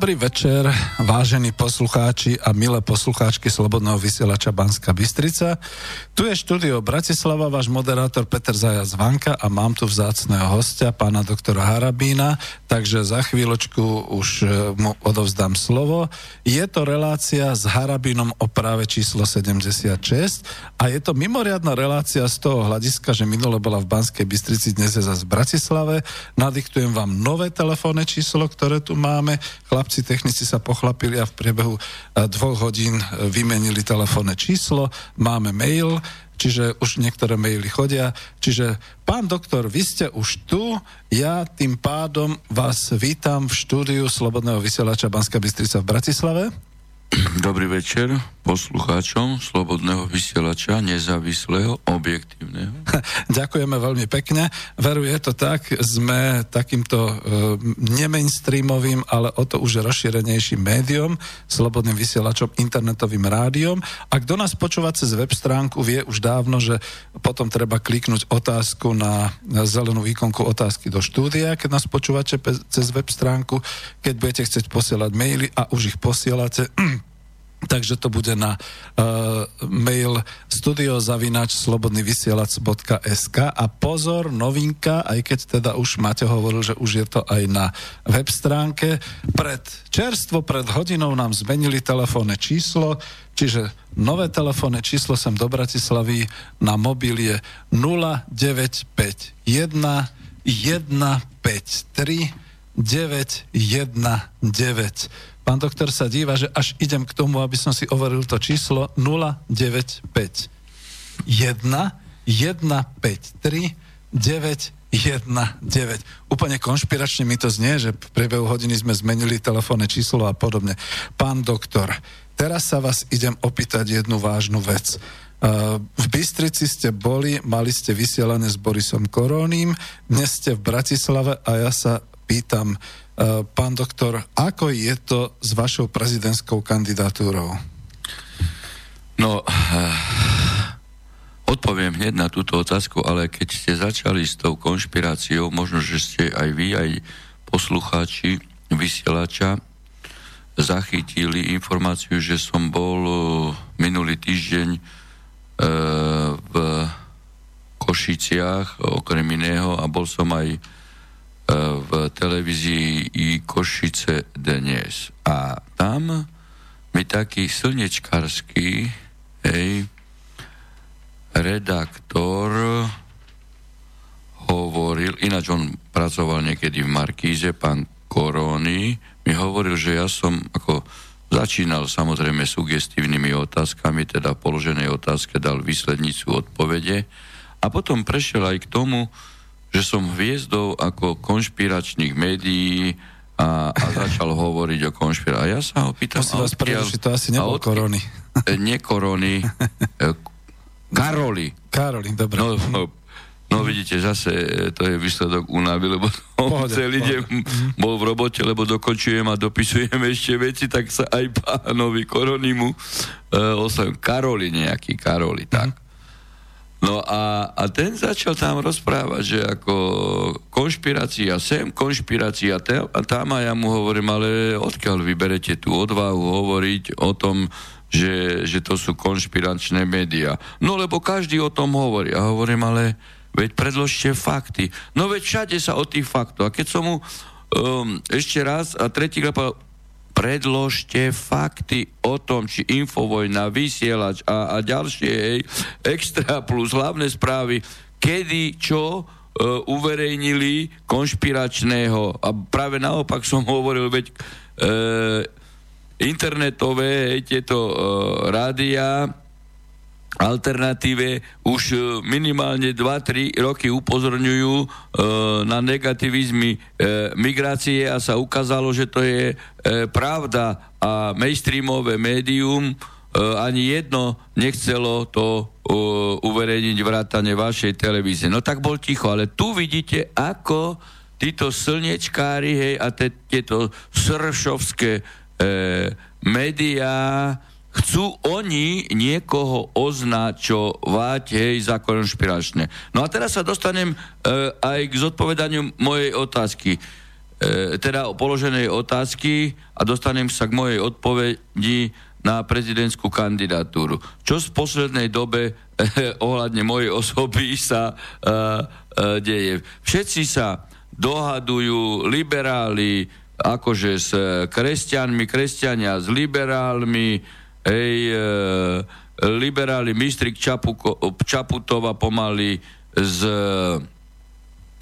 dobrý večer, vážení poslucháči a milé poslucháčky Slobodného vysielača Banska Bystrica. Tu je štúdio Bratislava, váš moderátor Peter Zajac Vanka a mám tu vzácného hostia, pána doktora Harabína, takže za chvíľočku už e, mu odovzdám slovo. Je to relácia s Harabínom o práve číslo 76 a je to mimoriadná relácia z toho hľadiska, že minule bola v Banskej Bystrici, dnes je zase v Bratislave. Nadiktujem vám nové telefónne číslo, ktoré tu máme. Chlapci technici sa pochlapili a v priebehu e, dvoch hodín e, vymenili telefónne číslo. Máme mail, čiže už niektoré maily chodia. Čiže pán doktor, vy ste už tu, ja tým pádom vás vítam v štúdiu Slobodného vysielača Banska Bystrica v Bratislave. Dobrý večer poslucháčom Slobodného vysielača, nezávislého, objektívneho. Ďakujeme veľmi pekne. Veru, je to tak, sme takýmto e, nemainstreamovým, ale o to už rozšírenejším médium, Slobodným vysielačom, internetovým rádiom. A kto nás počúva cez web stránku, vie už dávno, že potom treba kliknúť otázku na, na zelenú ikonku otázky do štúdia, keď nás počúvate cez web stránku, keď budete chcieť posielať maily a už ich posielate Takže to bude na uh, mail studiozavinač slobodnyvysielac.sk a pozor, novinka, aj keď teda už máte hovoril, že už je to aj na web stránke. Pred čerstvo, pred hodinou nám zmenili telefónne číslo, čiže nové telefónne číslo sem do Bratislavy na mobil je 0951 153 919. Pán doktor sa díva, že až idem k tomu, aby som si overil to číslo 095 1 153 919. Úplne konšpiračne mi to znie, že v priebehu hodiny sme zmenili telefónne číslo a podobne. Pán doktor, teraz sa vás idem opýtať jednu vážnu vec. V Bystrici ste boli, mali ste vysielané s Borisom Korónim, dnes ste v Bratislave a ja sa pýtam, pán doktor, ako je to s vašou prezidentskou kandidatúrou? No, eh, odpoviem hneď na túto otázku, ale keď ste začali s tou konšpiráciou, možno, že ste aj vy, aj poslucháči vysielača zachytili informáciu, že som bol eh, minulý týždeň v Košiciach, okrem iného, a bol som aj v televízii i Košice dnes. A tam mi taký slnečkarský hej, redaktor hovoril, ináč on pracoval niekedy v Markíze, pán Korony, mi hovoril, že ja som ako začínal samozrejme sugestívnymi otázkami, teda položenej otázke dal výslednicu odpovede a potom prešiel aj k tomu, že som hviezdou ako konšpiračných médií a, a začal hovoriť o konšpirácii. A ja sa ho pýtam... Musím vás prerušiť, to asi nebol odkiaľ, korony. E, nie korony, e, Karoli. Karoli, dobre. No, no, no vidíte, zase e, to je výsledok únavy, lebo pohode, celý deň bol v robote, lebo dokončujem a dopisujem ešte veci, tak sa aj pánovi Koronimu uh, oslavím. Karoli nejaký, Karoli, tak. Mm-hmm. No a, a ten začal tam rozprávať, že ako konšpirácia sem, konšpirácia tam, a tam ja mu hovorím, ale odkiaľ vyberete tú odvahu hovoriť o tom, že, že to sú konšpiračné médiá. No lebo každý o tom hovorí. A hovorím, ale veď predložte fakty. No veď všade sa o tých faktoch. A keď som mu um, ešte raz a tretíkrát povedal, predložte fakty o tom, či Infovojna, vysielač a, a ďalšie hej, extra plus hlavné správy, kedy čo e, uverejnili konšpiračného. A práve naopak som hovoril, veď e, internetové hej, tieto e, rádia alternatíve už e, minimálne 2-3 roky upozorňujú e, na negativizmy e, migrácie a sa ukázalo, že to je e, pravda a mainstreamové médium e, ani jedno nechcelo to e, uverejniť vrátane vašej televízie. No tak bol ticho, ale tu vidíte, ako títo slnečkári hej, a te, tieto sršovské e, médiá chcú oni niekoho označovať, hej, za konšpiračné. No a teraz sa dostanem e, aj k zodpovedaniu mojej otázky. teda o položenej otázky a dostanem sa k mojej odpovedi na prezidentskú kandidatúru. Čo v poslednej dobe eh, ohľadne mojej osoby sa eh, eh, deje? Všetci sa dohadujú liberáli akože s kresťanmi, kresťania s liberálmi, hej, e, liberáli Mistrik Čapuko, Čaputova pomaly s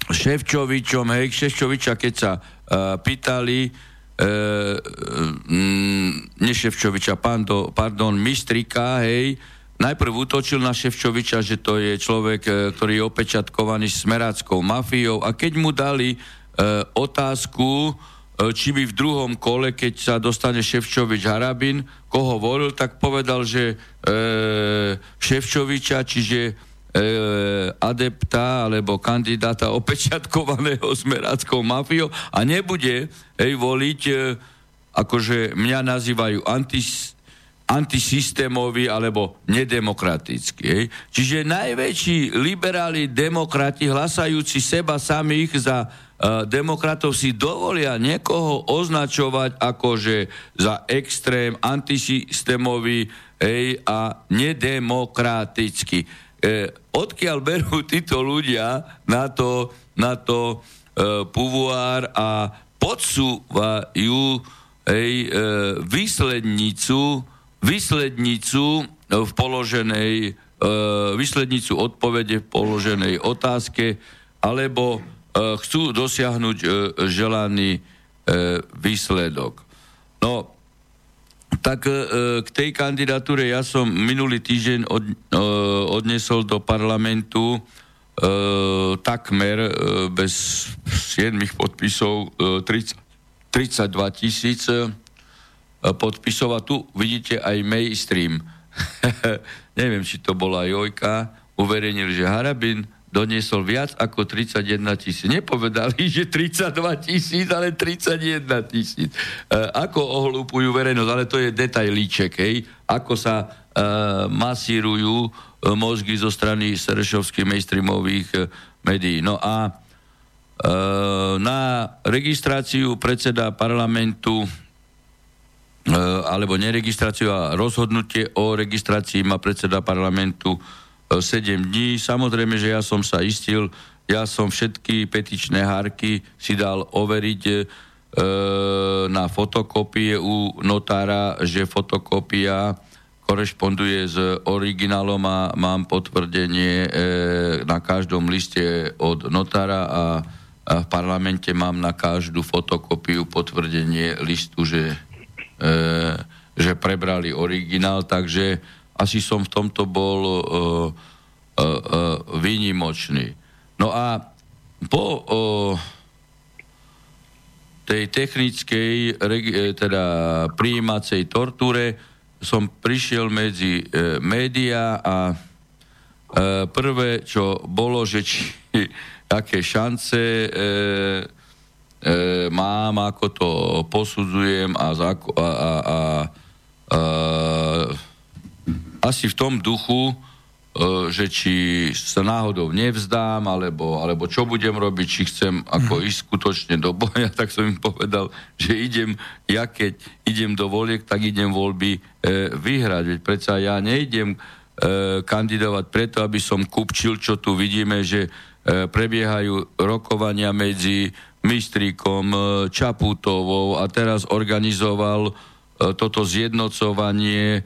Ševčovičom, hej, Ševčoviča, keď sa e, pýtali, e, mm, ne Ševčoviča, pardon, pardon, Mistrika, hej, najprv útočil na Ševčoviča, že to je človek, e, ktorý je opečatkovaný smeráckou mafiou a keď mu dali e, otázku, e, či by v druhom kole, keď sa dostane Ševčovič Harabin, koho volil, tak povedal, že e, Ševčoviča, čiže e, adepta alebo kandidáta opečiatkovaného smeráckou mafiou. A nebude hej, voliť, e, akože mňa nazývajú antis, antisystémový alebo nedemokratický. Hej. Čiže najväčší liberáli demokrati, hlasajúci seba samých za uh, demokratov, si dovolia niekoho označovať akože za extrém, antisystémový hej, a nedemokratický e, odkiaľ berú títo ľudia na to, na to e, puvuár a podsúvajú ej, e, výslednicu, výslednicu v položenej, e, výslednicu odpovede v položenej otázke, alebo e, chcú dosiahnuť e, želaný e, výsledok. No, tak e, k tej kandidatúre ja som minulý týždeň od, e, odnesol do parlamentu e, takmer e, bez 7 podpisov e, 30, 32 tisíc e, podpisov a tu vidíte aj mainstream. Neviem, či to bola Jojka, uverejnil, že Harabin doniesol viac ako 31 tisíc. Nepovedali, že 32 tisíc, ale 31 tisíc. E, ako ohlupujú verejnosť, ale to je detailíček, hej, ako sa e, masírujú e, mozgy zo strany serešovských mainstreamových e, médií. No a e, na registráciu predseda parlamentu e, alebo neregistráciu a rozhodnutie o registrácii má predseda parlamentu 7 dní. Samozrejme, že ja som sa istil, ja som všetky petičné hárky si dal overiť e, na fotokopie u notára, že fotokopia korešponduje s originálom a mám potvrdenie e, na každom liste od notára a, a v parlamente mám na každú fotokopiu potvrdenie listu, že, že prebrali originál, takže asi som v tomto bol uh, uh, uh, výnimočný. No a po uh, tej technickej, teda prijímacej tortúre som prišiel medzi uh, médiá a uh, prvé, čo bolo, že či aké šance uh, uh, mám, ako to posudzujem a, a, a, a uh, asi v tom duchu, e, že či sa náhodou nevzdám, alebo, alebo čo budem robiť, či chcem ako mhm. ísť skutočne do boja, tak som im povedal, že idem, ja keď idem do voliek, tak idem voľby e, vyhrať. Veď predsa ja neidem e, kandidovať preto, aby som kupčil, čo tu vidíme, že e, prebiehajú rokovania medzi Mistríkom, e, Čaputovou a teraz organizoval e, toto zjednocovanie e,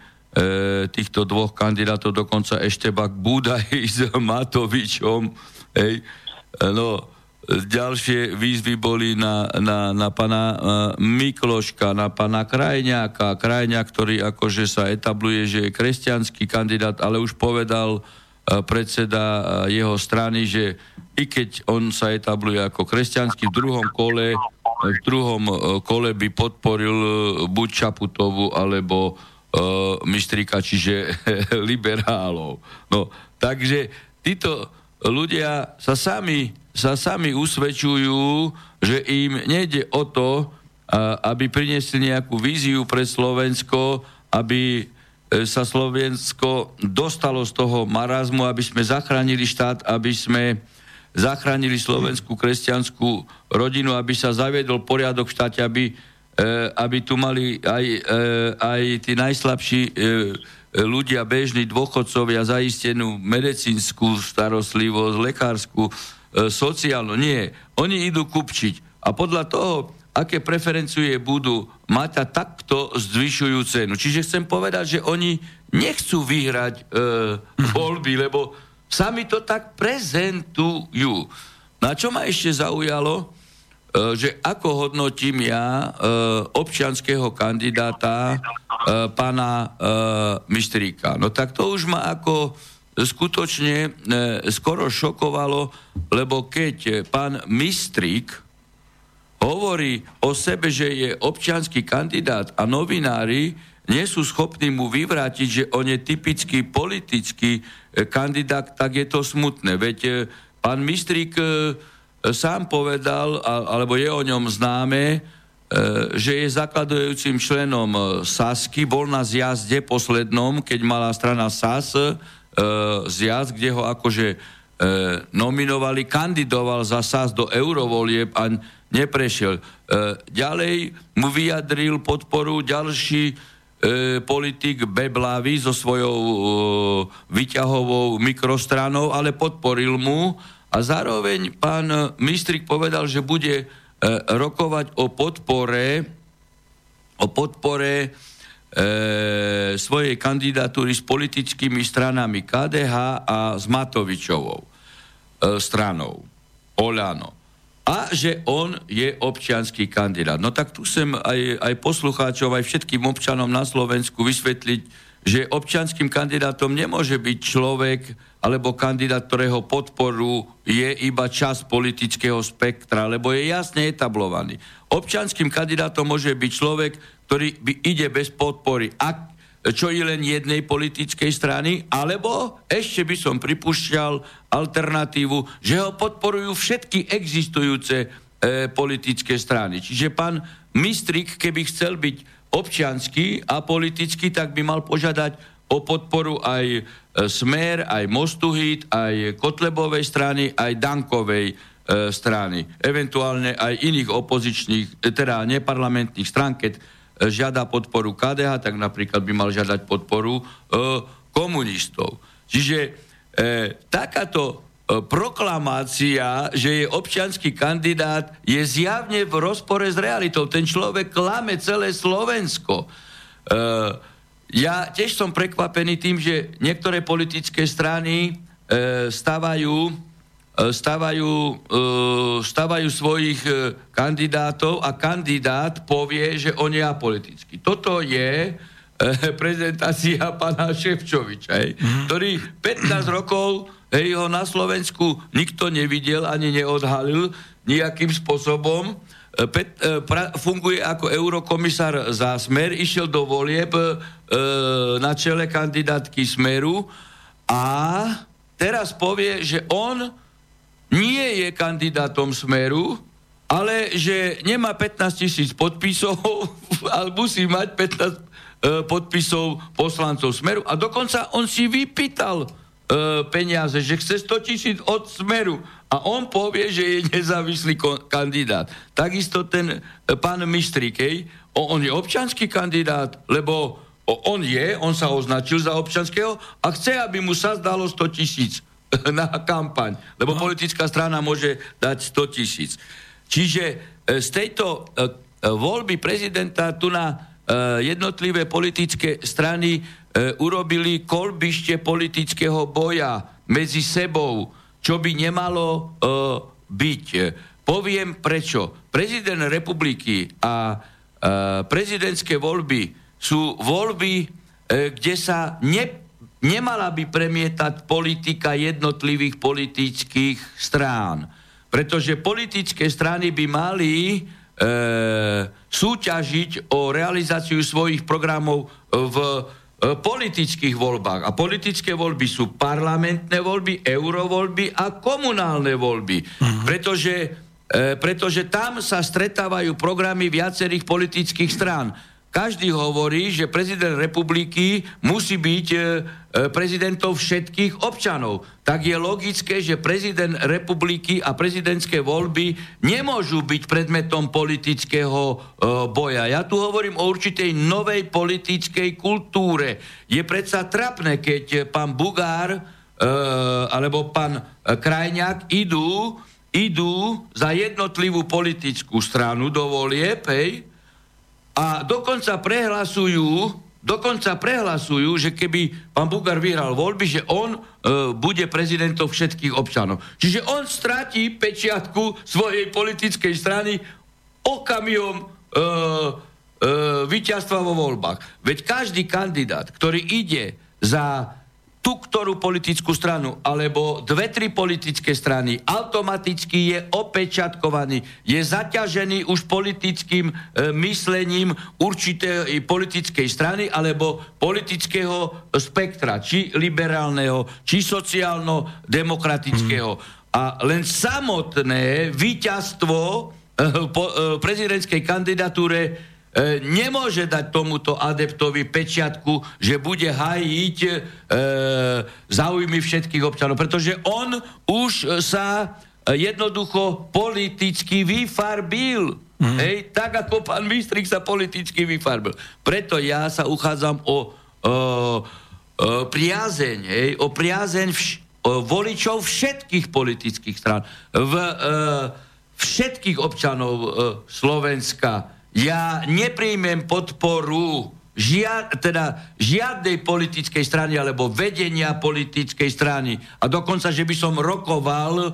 týchto dvoch kandidátov, dokonca ešte Bak Budaj s Matovičom. Hej. E, no, ďalšie výzvy boli na, na, na pana Mikloška, na pana Krajňáka. Krajňák, ktorý akože sa etabluje, že je kresťanský kandidát, ale už povedal predseda uh, jeho strany, že i keď on sa etabluje ako kresťanský, v druhom kole, v druhom uh, kole by podporil buď Čaputovu, alebo uh, Mistrika, čiže liberálov. No, takže títo ľudia sa sami, sa sami usvedčujú, že im nejde o to, uh, aby priniesli nejakú víziu pre Slovensko, aby sa Slovensko dostalo z toho marazmu, aby sme zachránili štát, aby sme zachránili slovenskú kresťanskú rodinu, aby sa zaviedol poriadok v štáte, aby, e, aby tu mali aj, e, aj tí najslabší e, ľudia, bežní dôchodcovia zaistenú medicínsku starostlivosť, lekárskú, sociálnu. Nie. Oni idú kupčiť. A podľa toho, aké preferencie budú mať a takto zvyšujú cenu. Čiže chcem povedať, že oni nechcú vyhrať e, voľby, lebo Sami to tak prezentujú. No a čo ma ešte zaujalo, e, že ako hodnotím ja e, občianského kandidáta e, pána Mistríka. No tak to už ma ako skutočne skoro šokovalo, lebo keď pán Mistrík hovorí o sebe, že je občianský kandidát a novinári nie sú schopní mu vyvrátiť, že on je typický politický e, kandidát, tak je to smutné. Veď e, pán Mistrík e, sám povedal, alebo je o ňom známe, že je zakladujúcim členom Sasky, bol na zjazde poslednom, keď mala strana SAS zjazd, kde ho akože nominovali, kandidoval za SAS do eurovolieb a neprešiel. Ďalej mu vyjadril podporu ďalší e, politik Beblavy so svojou e, vyťahovou mikrostranou, ale podporil mu a zároveň pán Mistrik povedal, že bude e, rokovať o podpore o podpore e, svojej kandidatúry s politickými stranami KDH a s Matovičovou e, stranou. Olano a že on je občianský kandidát. No tak tu sem aj, aj poslucháčov, aj všetkým občanom na Slovensku vysvetliť, že občianským kandidátom nemôže byť človek alebo kandidát, ktorého podporu je iba čas politického spektra, lebo je jasne etablovaný. Občianským kandidátom môže byť človek, ktorý by ide bez podpory. Ak čo je len jednej politickej strany, alebo ešte by som pripúšťal alternatívu, že ho podporujú všetky existujúce e, politické strany. Čiže pán Mistrik, keby chcel byť občianský a politický, tak by mal požiadať o podporu aj e, Smer, aj Mostuhit, aj Kotlebovej strany, aj Dankovej e, strany. Eventuálne aj iných opozičných, e, teda neparlamentných strán, keď žiada podporu KDH, tak napríklad by mal žiadať podporu e, komunistov. Čiže e, takáto e, proklamácia, že je občianský kandidát, je zjavne v rozpore s realitou. Ten človek klame celé Slovensko. E, ja tiež som prekvapený tým, že niektoré politické strany e, stavajú stavajú, e, stavajú svojich e, kandidátov a kandidát povie, že on je apolitický. Toto je prezentácia pána Ševčoviča, hej, mm. ktorý 15 rokov hej, ho na Slovensku nikto nevidel ani neodhalil nejakým spôsobom. Pet, pra, funguje ako eurokomisár za Smer, išiel do volieb e, na čele kandidátky Smeru a teraz povie, že on nie je kandidátom Smeru, ale že nemá 15 tisíc podpisov, ale musí mať 15 e, podpisov poslancov Smeru a dokonca on si vypýtal e, peniaze, že chce 100 tisíc od Smeru a on povie, že je nezávislý kandidát. Takisto ten e, pán Mistríkej, on je občanský kandidát, lebo on je, on sa označil za občanského a chce, aby mu sa zdalo 100 tisíc. na kampaň, lebo no. politická strana môže dať 100 tisíc. Čiže e, z tejto e, e, voľby prezidenta tu na jednotlivé politické strany urobili kolbište politického boja medzi sebou, čo by nemalo byť. Poviem prečo. Prezident republiky a prezidentské voľby sú voľby, kde sa ne nemala by premietať politika jednotlivých politických strán. Pretože politické strany by mali e, súťažiť o realizáciu svojich programov v e, politických voľbách. A politické voľby sú parlamentné voľby, eurovoľby a komunálne voľby. Uh-huh. Pretože, e, pretože tam sa stretávajú programy viacerých politických strán. každý hovorí, že prezident republiky musí byť e, e, prezidentom všetkých občanov. Tak je logické, že prezident republiky a prezidentské voľby nemôžu byť predmetom politického e, boja. Ja tu hovorím o určitej novej politickej kultúre. Je predsa trapné, keď pán Bugár e, alebo pán Krajňák idú, idú za jednotlivú politickú stranu do volieb, hej, a dokonca prehlasujú, dokonca prehlasujú, že keby pán Bugar vyhral voľby, že on e, bude prezidentom všetkých občanov. Čiže on stratí pečiatku svojej politickej strany okamihom e, e, víťazstva vo voľbách. Veď každý kandidát, ktorý ide za tú ktorú politickú stranu, alebo dve, tri politické strany, automaticky je opečiatkovaný, je zaťažený už politickým e, myslením určitej politickej strany alebo politického spektra, či liberálneho, či sociálno-demokratického. Hmm. A len samotné víťazstvo e, po, e, prezidentskej kandidatúre e, nemôže dať tomuto adeptovi pečiatku, že bude hajiť e, záujmy všetkých občanov, pretože on už sa jednoducho politicky vyfarbil. Mm. Hej, tak ako pán Mistrik sa politicky vyfarbil. Preto ja sa uchádzam o, o, o priazeň, hej, o priazeň vš, o voličov všetkých politických strán, v, e, všetkých občanov e, Slovenska, ja nepríjmem podporu žiad, teda žiadnej politickej strany alebo vedenia politickej strany a dokonca, že by som rokoval e,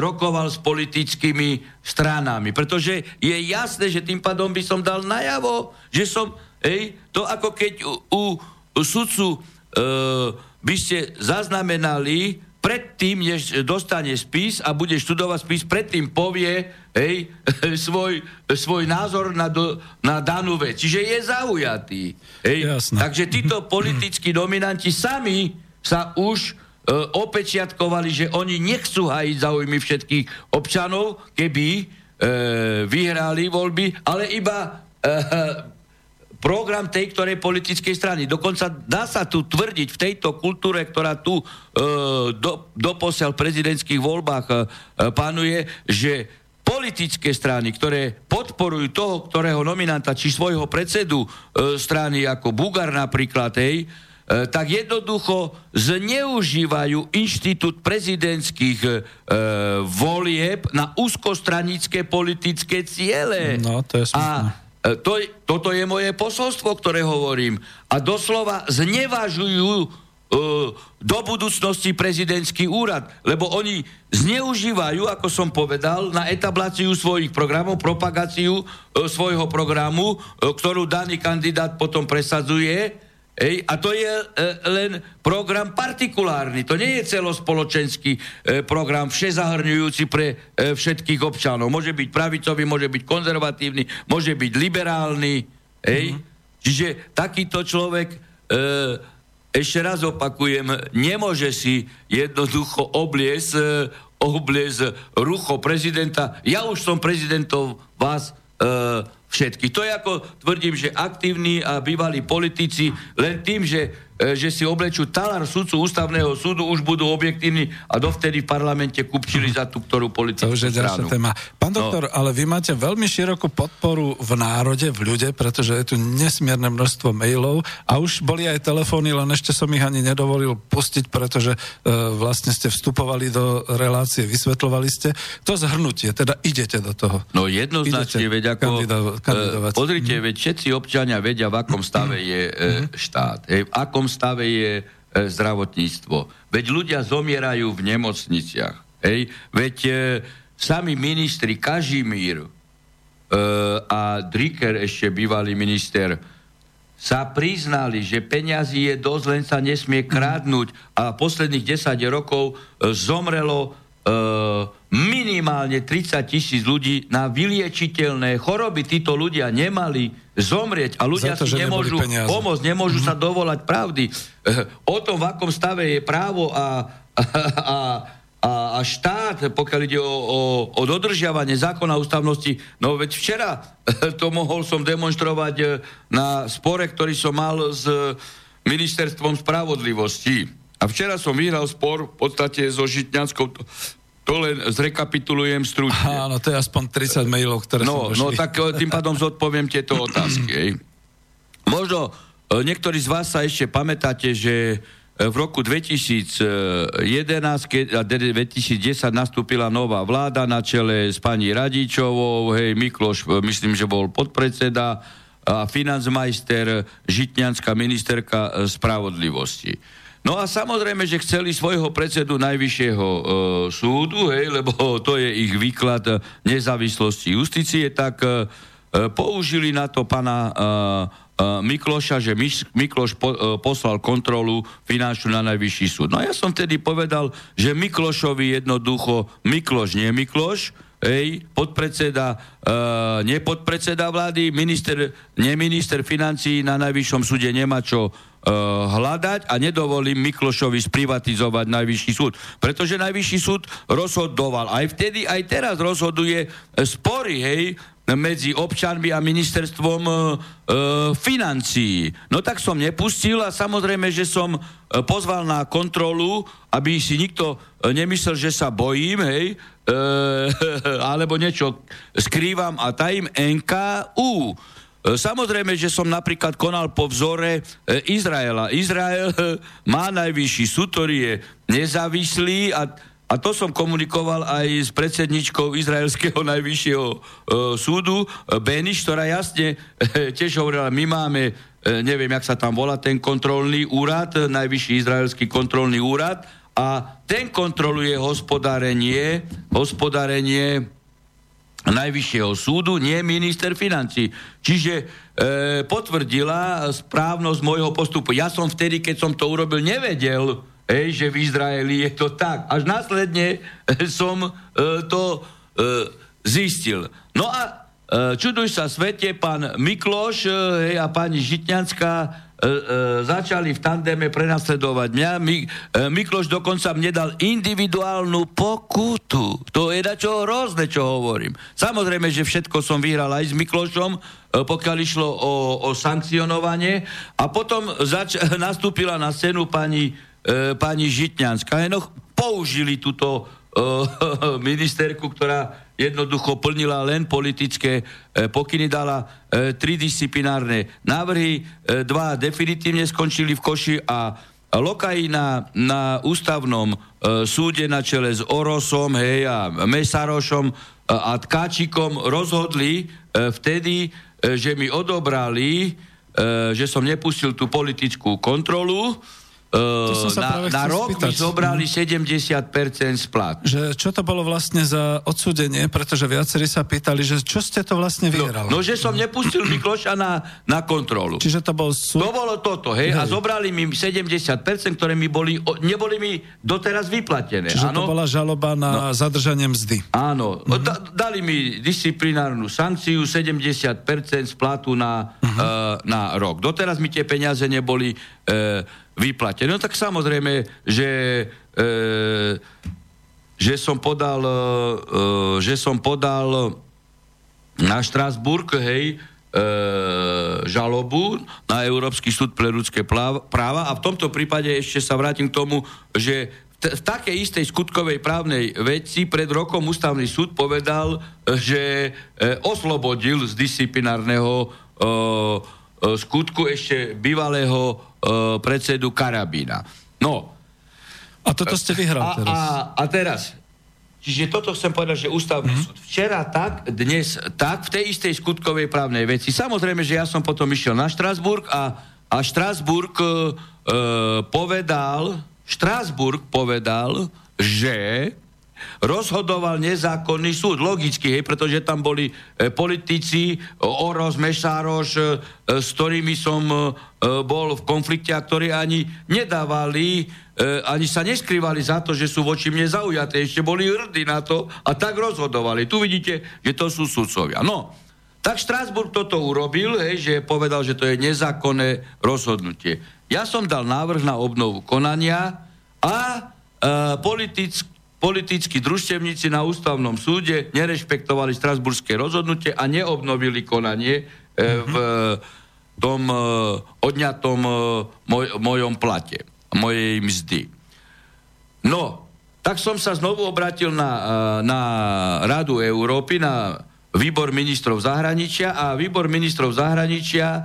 rokoval s politickými stranami. Pretože je jasné, že tým pádom by som dal najavo, že som, ej, to ako keď u, u, u sudcu e, by ste zaznamenali predtým, než dostane spis a bude študovať spis, predtým povie hej, svoj, svoj názor na, do, na danú vec. Čiže je zaujatý. Hej. Takže títo politickí dominanti sami sa už e, opečiatkovali, že oni nechcú hajiť záujmy všetkých občanov, keby e, vyhrali voľby, ale iba e, program tej ktorej politickej strany. Dokonca dá sa tu tvrdiť v tejto kultúre, ktorá tu e, do, doposiaľ v prezidentských voľbách e, panuje, že politické strany, ktoré podporujú toho, ktorého nominanta, či svojho predsedu e, strany, ako Bugar napríklad, hej, e, tak jednoducho zneužívajú inštitút prezidentských e, volieb na úzkostranické politické ciele. No, to je A E, to, toto je moje posolstvo, ktoré hovorím. A doslova znevažujú uh, do budúcnosti prezidentský úrad, lebo oni zneužívajú, ako som povedal, na etabláciu svojich programov, propagáciu uh, svojho programu, uh, ktorú daný kandidát potom presadzuje Ej, a to je e, len program partikulárny, to nie je celospoločenský e, program všezahrňujúci pre e, všetkých občanov. Môže byť pravicový, môže byť konzervatívny, môže byť liberálny. Ej. Mm-hmm. Čiže takýto človek, e, ešte raz opakujem, nemôže si jednoducho oblies, e, oblies rucho prezidenta. Ja už som prezidentov vás e, všetky. To je ako, tvrdím, že aktívni a bývalí politici len tým, že že si oblečú talár sudcu ústavného súdu, už budú objektívni a dovtedy v parlamente kupčili za tú ktorú politickú To už je ďalšia téma. Pán no. doktor, no. ale vy máte veľmi širokú podporu v národe, v ľude, pretože je tu nesmierne množstvo mailov a už boli aj telefóny, len ešte som ich ani nedovolil pustiť, pretože e, vlastne ste vstupovali do relácie, vysvetľovali ste to zhrnutie, teda idete do toho. No jednoznačne, veď ako... Kandido- e, pozrite, mm. veď všetci občania vedia, v akom stave je e, štát. E, v akom akom stave je e, zdravotníctvo. Veď ľudia zomierajú v nemocniciach. Hej? Veď e, sami ministri Kažimír e, a Dricker, ešte bývalý minister, sa priznali, že peňazí je dosť, len sa nesmie kradnúť a posledných 10 rokov e, zomrelo minimálne 30 tisíc ľudí na vyliečiteľné choroby. Títo ľudia nemali zomrieť a ľudia to, si nemôžu pomôcť, nemôžu mm-hmm. sa dovolať pravdy. O tom, v akom stave je právo a, a, a, a, štát, pokiaľ ide o, o, o dodržiavanie zákona ústavnosti, no veď včera to mohol som demonstrovať e, na spore, ktorý som mal s ministerstvom spravodlivosti. A včera som vyhral spor v podstate so Žitňanskou to len zrekapitulujem stručne. Áno, to je aspoň 30 mailov, ktoré no, som No, tak e, tým pádom zodpoviem tieto otázky. Ej. Možno e, niektorí z vás sa ešte pamätáte, že e, v roku 2011 a 2010 nastúpila nová vláda na čele s pani Radičovou, hej, Mikloš, myslím, že bol podpredseda a financmajster, Žitňanská ministerka spravodlivosti. No a samozrejme, že chceli svojho predsedu Najvyššieho e, súdu, hej, lebo to je ich výklad nezávislosti justície, tak e, použili na to pana e, e, Mikloša, že Mikloš po, e, poslal kontrolu finančnú na Najvyšší súd. No ja som vtedy povedal, že Miklošovi jednoducho, Mikloš nie Mikloš, Ej, podpredseda, uh, nepodpredseda vlády, minister, neminister financí na najvyššom súde nemá čo hľadať a nedovolím Miklošovi sprivatizovať najvyšší súd. Pretože najvyšší súd rozhodoval. Aj vtedy, aj teraz rozhoduje spory, hej, medzi občanmi a ministerstvom e, e, financií. No tak som nepustil a samozrejme, že som pozval na kontrolu, aby si nikto nemyslel, že sa bojím, hej, e, alebo niečo skrývam a tajím NKU. E, samozrejme, že som napríklad konal po vzore e, Izraela. Izrael e, má najvyšší súd, ktorý je nezávislý a, a to som komunikoval aj s predsedničkou Izraelského najvyššieho súdu Beniš, ktorá jasne tiež hovorila, my máme, neviem, jak sa tam volá ten kontrolný úrad, najvyšší izraelský kontrolný úrad a ten kontroluje hospodárenie, hospodárenie Najvyššieho súdu, nie minister financí. Čiže e, potvrdila správnosť môjho postupu. Ja som vtedy, keď som to urobil, nevedel, ej, že v Izraeli je to tak. Až následne som e, to e, zistil. No a e, čuduj sa svete, pán Mikloš e, a pani Žitňanská e, e, začali v tandeme prenasledovať mňa. Mi, e, Mikloš dokonca mne dal individuálnu pokutu. To je na čo hrozné, čo hovorím. Samozrejme, že všetko som vyhral aj s Miklošom, e, pokiaľ išlo o, o sankcionovanie. A potom zač- nastúpila na scénu pani, e, pani Žitňanská. No, použili túto e, ministerku, ktorá jednoducho plnila len politické e, pokyny, dala e, tri disciplinárne návrhy, e, dva definitívne skončili v koši a Lokaji na, na ústavnom e, súde na čele s Orosom hej, a Mesarošom e, a Tkáčikom rozhodli e, vtedy, e, že mi odobrali, e, že som nepustil tú politickú kontrolu, Uh, na, na rok spýtať. mi zobrali 70% splat. Že čo to bolo vlastne za odsúdenie, pretože viacerí sa pýtali, že čo ste to vlastne vyhrali. No, no že som nepustil Mikloša na, na kontrolu. Čiže to bol súd? To bolo toto, hej, hej. a zobrali mi 70%, ktoré mi boli, neboli mi doteraz vyplatené. Čiže áno? to bola žaloba na no. zadržanie mzdy. Áno, mhm. da, dali mi disciplinárnu sankciu 70% splatu na, mhm. uh, na rok. Doteraz mi tie peniaze neboli uh, výplate. No tak samozrejme, že, e, že som podal, e, že som podal na Štrasburg, hej, e, žalobu na Európsky súd pre ľudské práva a v tomto prípade ešte sa vrátim k tomu, že v takej istej skutkovej právnej veci pred rokom ústavný súd povedal, že e, oslobodil z disciplinárneho e, E, skutku ešte bývalého predsedu Karabína. No. A toto ste vyhrali teraz. A, a teraz, čiže toto chcem povedať, že ústavný mm-hmm. súd včera tak, dnes tak, v tej istej skutkovej právnej veci. Samozrejme, že ja som potom išiel na Štrasburg a, a Štrasburg uh, povedal, Štrasburg povedal, že rozhodoval nezákonný súd. Logicky, hej, pretože tam boli e, politici, Oros, Mešároš, e, s ktorými som e, bol v konflikte a ktorí ani nedávali, e, ani sa neskrývali za to, že sú voči mne zaujaté. Ešte boli hrdí na to a tak rozhodovali. Tu vidíte, že to sú sudcovia. No, tak Štrásburg toto urobil, hej, že povedal, že to je nezákonné rozhodnutie. Ja som dal návrh na obnovu konania a e, politick, politickí družstevníci na ústavnom súde nerešpektovali strasburské rozhodnutie a neobnovili konanie e, v tom e, odňatom e, moj, mojom plate, mojej mzdy. No, tak som sa znovu obratil na, e, na Radu Európy, na výbor ministrov zahraničia a výbor ministrov zahraničia e,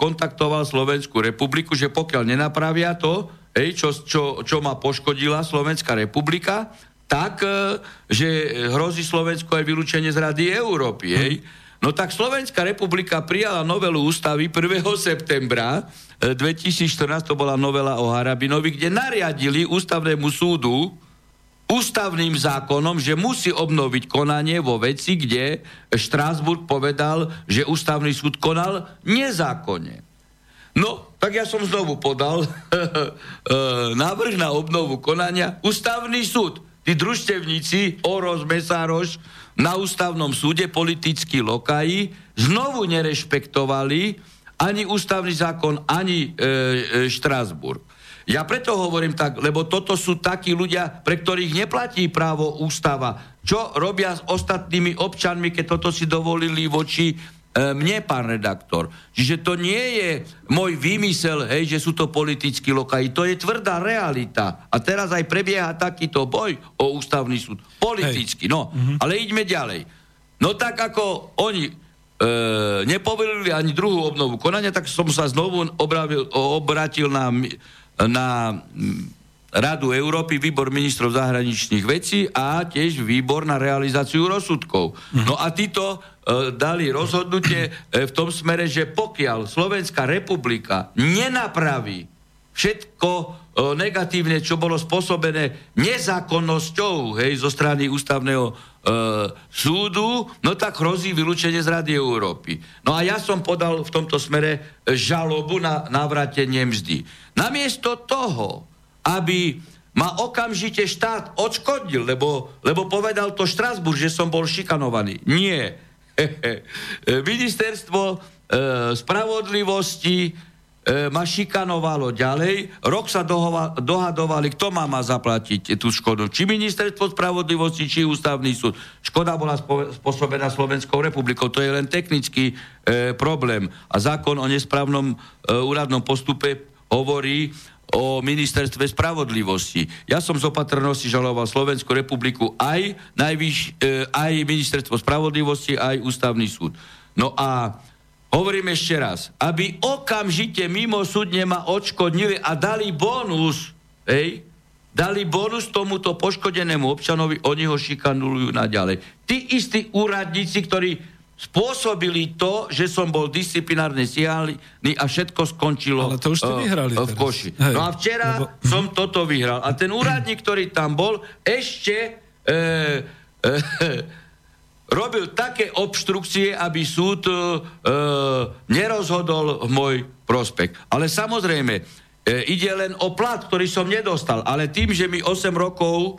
kontaktoval Slovenskú republiku, že pokiaľ nenapravia to, ej, čo, čo, čo ma poškodila Slovenská republika, tak, e, že hrozí Slovensku aj vylúčenie z Rady Európy. Ej. No tak Slovenská republika prijala novelu ústavy 1. septembra 2014, e, to bola novela o Harabinovi, kde nariadili ústavnému súdu ústavným zákonom, že musí obnoviť konanie vo veci, kde Štrásburg povedal, že ústavný súd konal nezákonne. No, tak ja som znovu podal návrh na obnovu konania. Ústavný súd, tí družstevníci, Oros, Mesároš, na ústavnom súde politickí lokaji znovu nerešpektovali ani ústavný zákon, ani e, e, Štrásburg. Ja preto hovorím tak, lebo toto sú takí ľudia, pre ktorých neplatí právo ústava. Čo robia s ostatnými občanmi, keď toto si dovolili voči mne, pán redaktor. Čiže to nie je môj výmysel, hej, že sú to politickí lokaji. To je tvrdá realita. A teraz aj prebieha takýto boj o ústavný súd. Politicky. Hej. No, mm-hmm. ale ideme ďalej. No tak ako oni e, nepovolili ani druhú obnovu konania, tak som sa znovu obravil, obratil na, na Radu Európy, výbor ministrov zahraničných vecí a tiež výbor na realizáciu rozsudkov. Mhm. No a títo e, dali rozhodnutie e, v tom smere, že pokiaľ Slovenská republika nenapraví všetko e, negatívne, čo bolo spôsobené nezákonnosťou hej, zo strany ústavného e, súdu, no tak hrozí vylúčenie z Rady Európy. No a ja som podal v tomto smere žalobu na navrátenie mzdy. Namiesto toho, aby ma okamžite štát odškodil, lebo, lebo povedal to Štrasburg, že som bol šikanovaný. Nie. Ministerstvo e, spravodlivosti e, ma šikanovalo ďalej. Rok sa dohova, dohadovali, kto má má zaplatiť tú škodu. Či ministerstvo spravodlivosti, či ústavný súd. Škoda bola spo, spôsobená Slovenskou republikou. To je len technický e, problém. A zákon o nesprávnom e, úradnom postupe hovorí o ministerstve spravodlivosti. Ja som z opatrnosti žaloval Slovenskú republiku aj, najvyš, e, aj ministerstvo spravodlivosti, aj ústavný súd. No a hovorím ešte raz, aby okamžite mimo súdne ma odškodnili a dali bonus, hej, dali bonus tomuto poškodenému občanovi, oni ho šikanujú naďalej. Tí istí úradníci, ktorí spôsobili to, že som bol disciplinárne stíhaný a všetko skončilo Ale to už ste uh, vyhrali v Koši. Hej, no a včera lebo... som toto vyhral. A ten úradník, ktorý tam bol, ešte e, e, robil také obštrukcie, aby súd e, nerozhodol v môj prospekt. Ale samozrejme, e, ide len o plat, ktorý som nedostal. Ale tým, že mi 8 rokov e,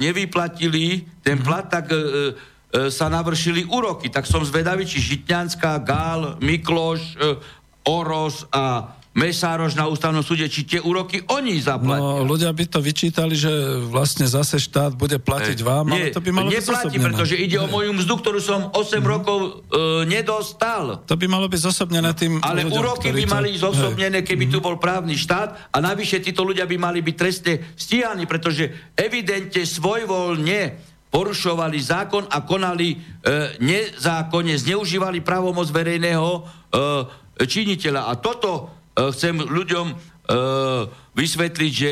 nevyplatili ten mhm. plat, tak... E, sa navršili úroky. Tak som zvedavý, či Žitňanská, Gál, Mikloš, e, Oros a Mesároš na ústavnom súde, či tie úroky oni zaplatia. No, ľudia by to vyčítali, že vlastne zase štát bude platiť vám, nie, ale to by malo neplatí, byť pretože ide nie. o moju mzdu, ktorú som 8 hmm. rokov e, nedostal. To by malo byť zosobnené tým Ale ľuďom, úroky by mali to... zosobnené, keby hmm. tu bol právny štát a navyše títo ľudia by mali byť trestne stíhaní, pretože evidentne svojvoľne porušovali zákon a konali e, nezákonne, zneužívali právomoc verejného e, činiteľa. A toto e, chcem ľuďom e, vysvetliť, že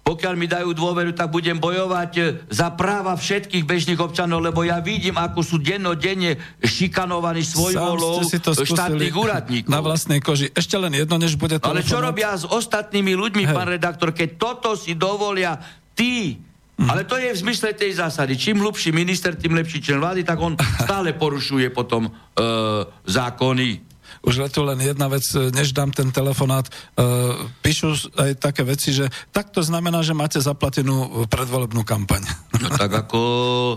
pokiaľ mi dajú dôveru, tak budem bojovať e, za práva všetkých bežných občanov, lebo ja vidím, ako sú dennodenne šikanovaní svojvolou štátnych úradníkov. Na vlastnej koži. Ešte len jedno, než bude to... Ale čo robia s ostatnými ľuďmi, Hej. pán redaktor, keď toto si dovolia tí, Mm. Ale to je v zmysle tej zásady. Čím hlubší minister, tým lepší člen vlády, tak on stále porušuje potom e, zákony. Už je tu len jedna vec, e, než dám ten telefonát. E, píšu aj také veci, že tak to znamená, že máte zaplatenú predvolebnú kampaň. No tak ako e,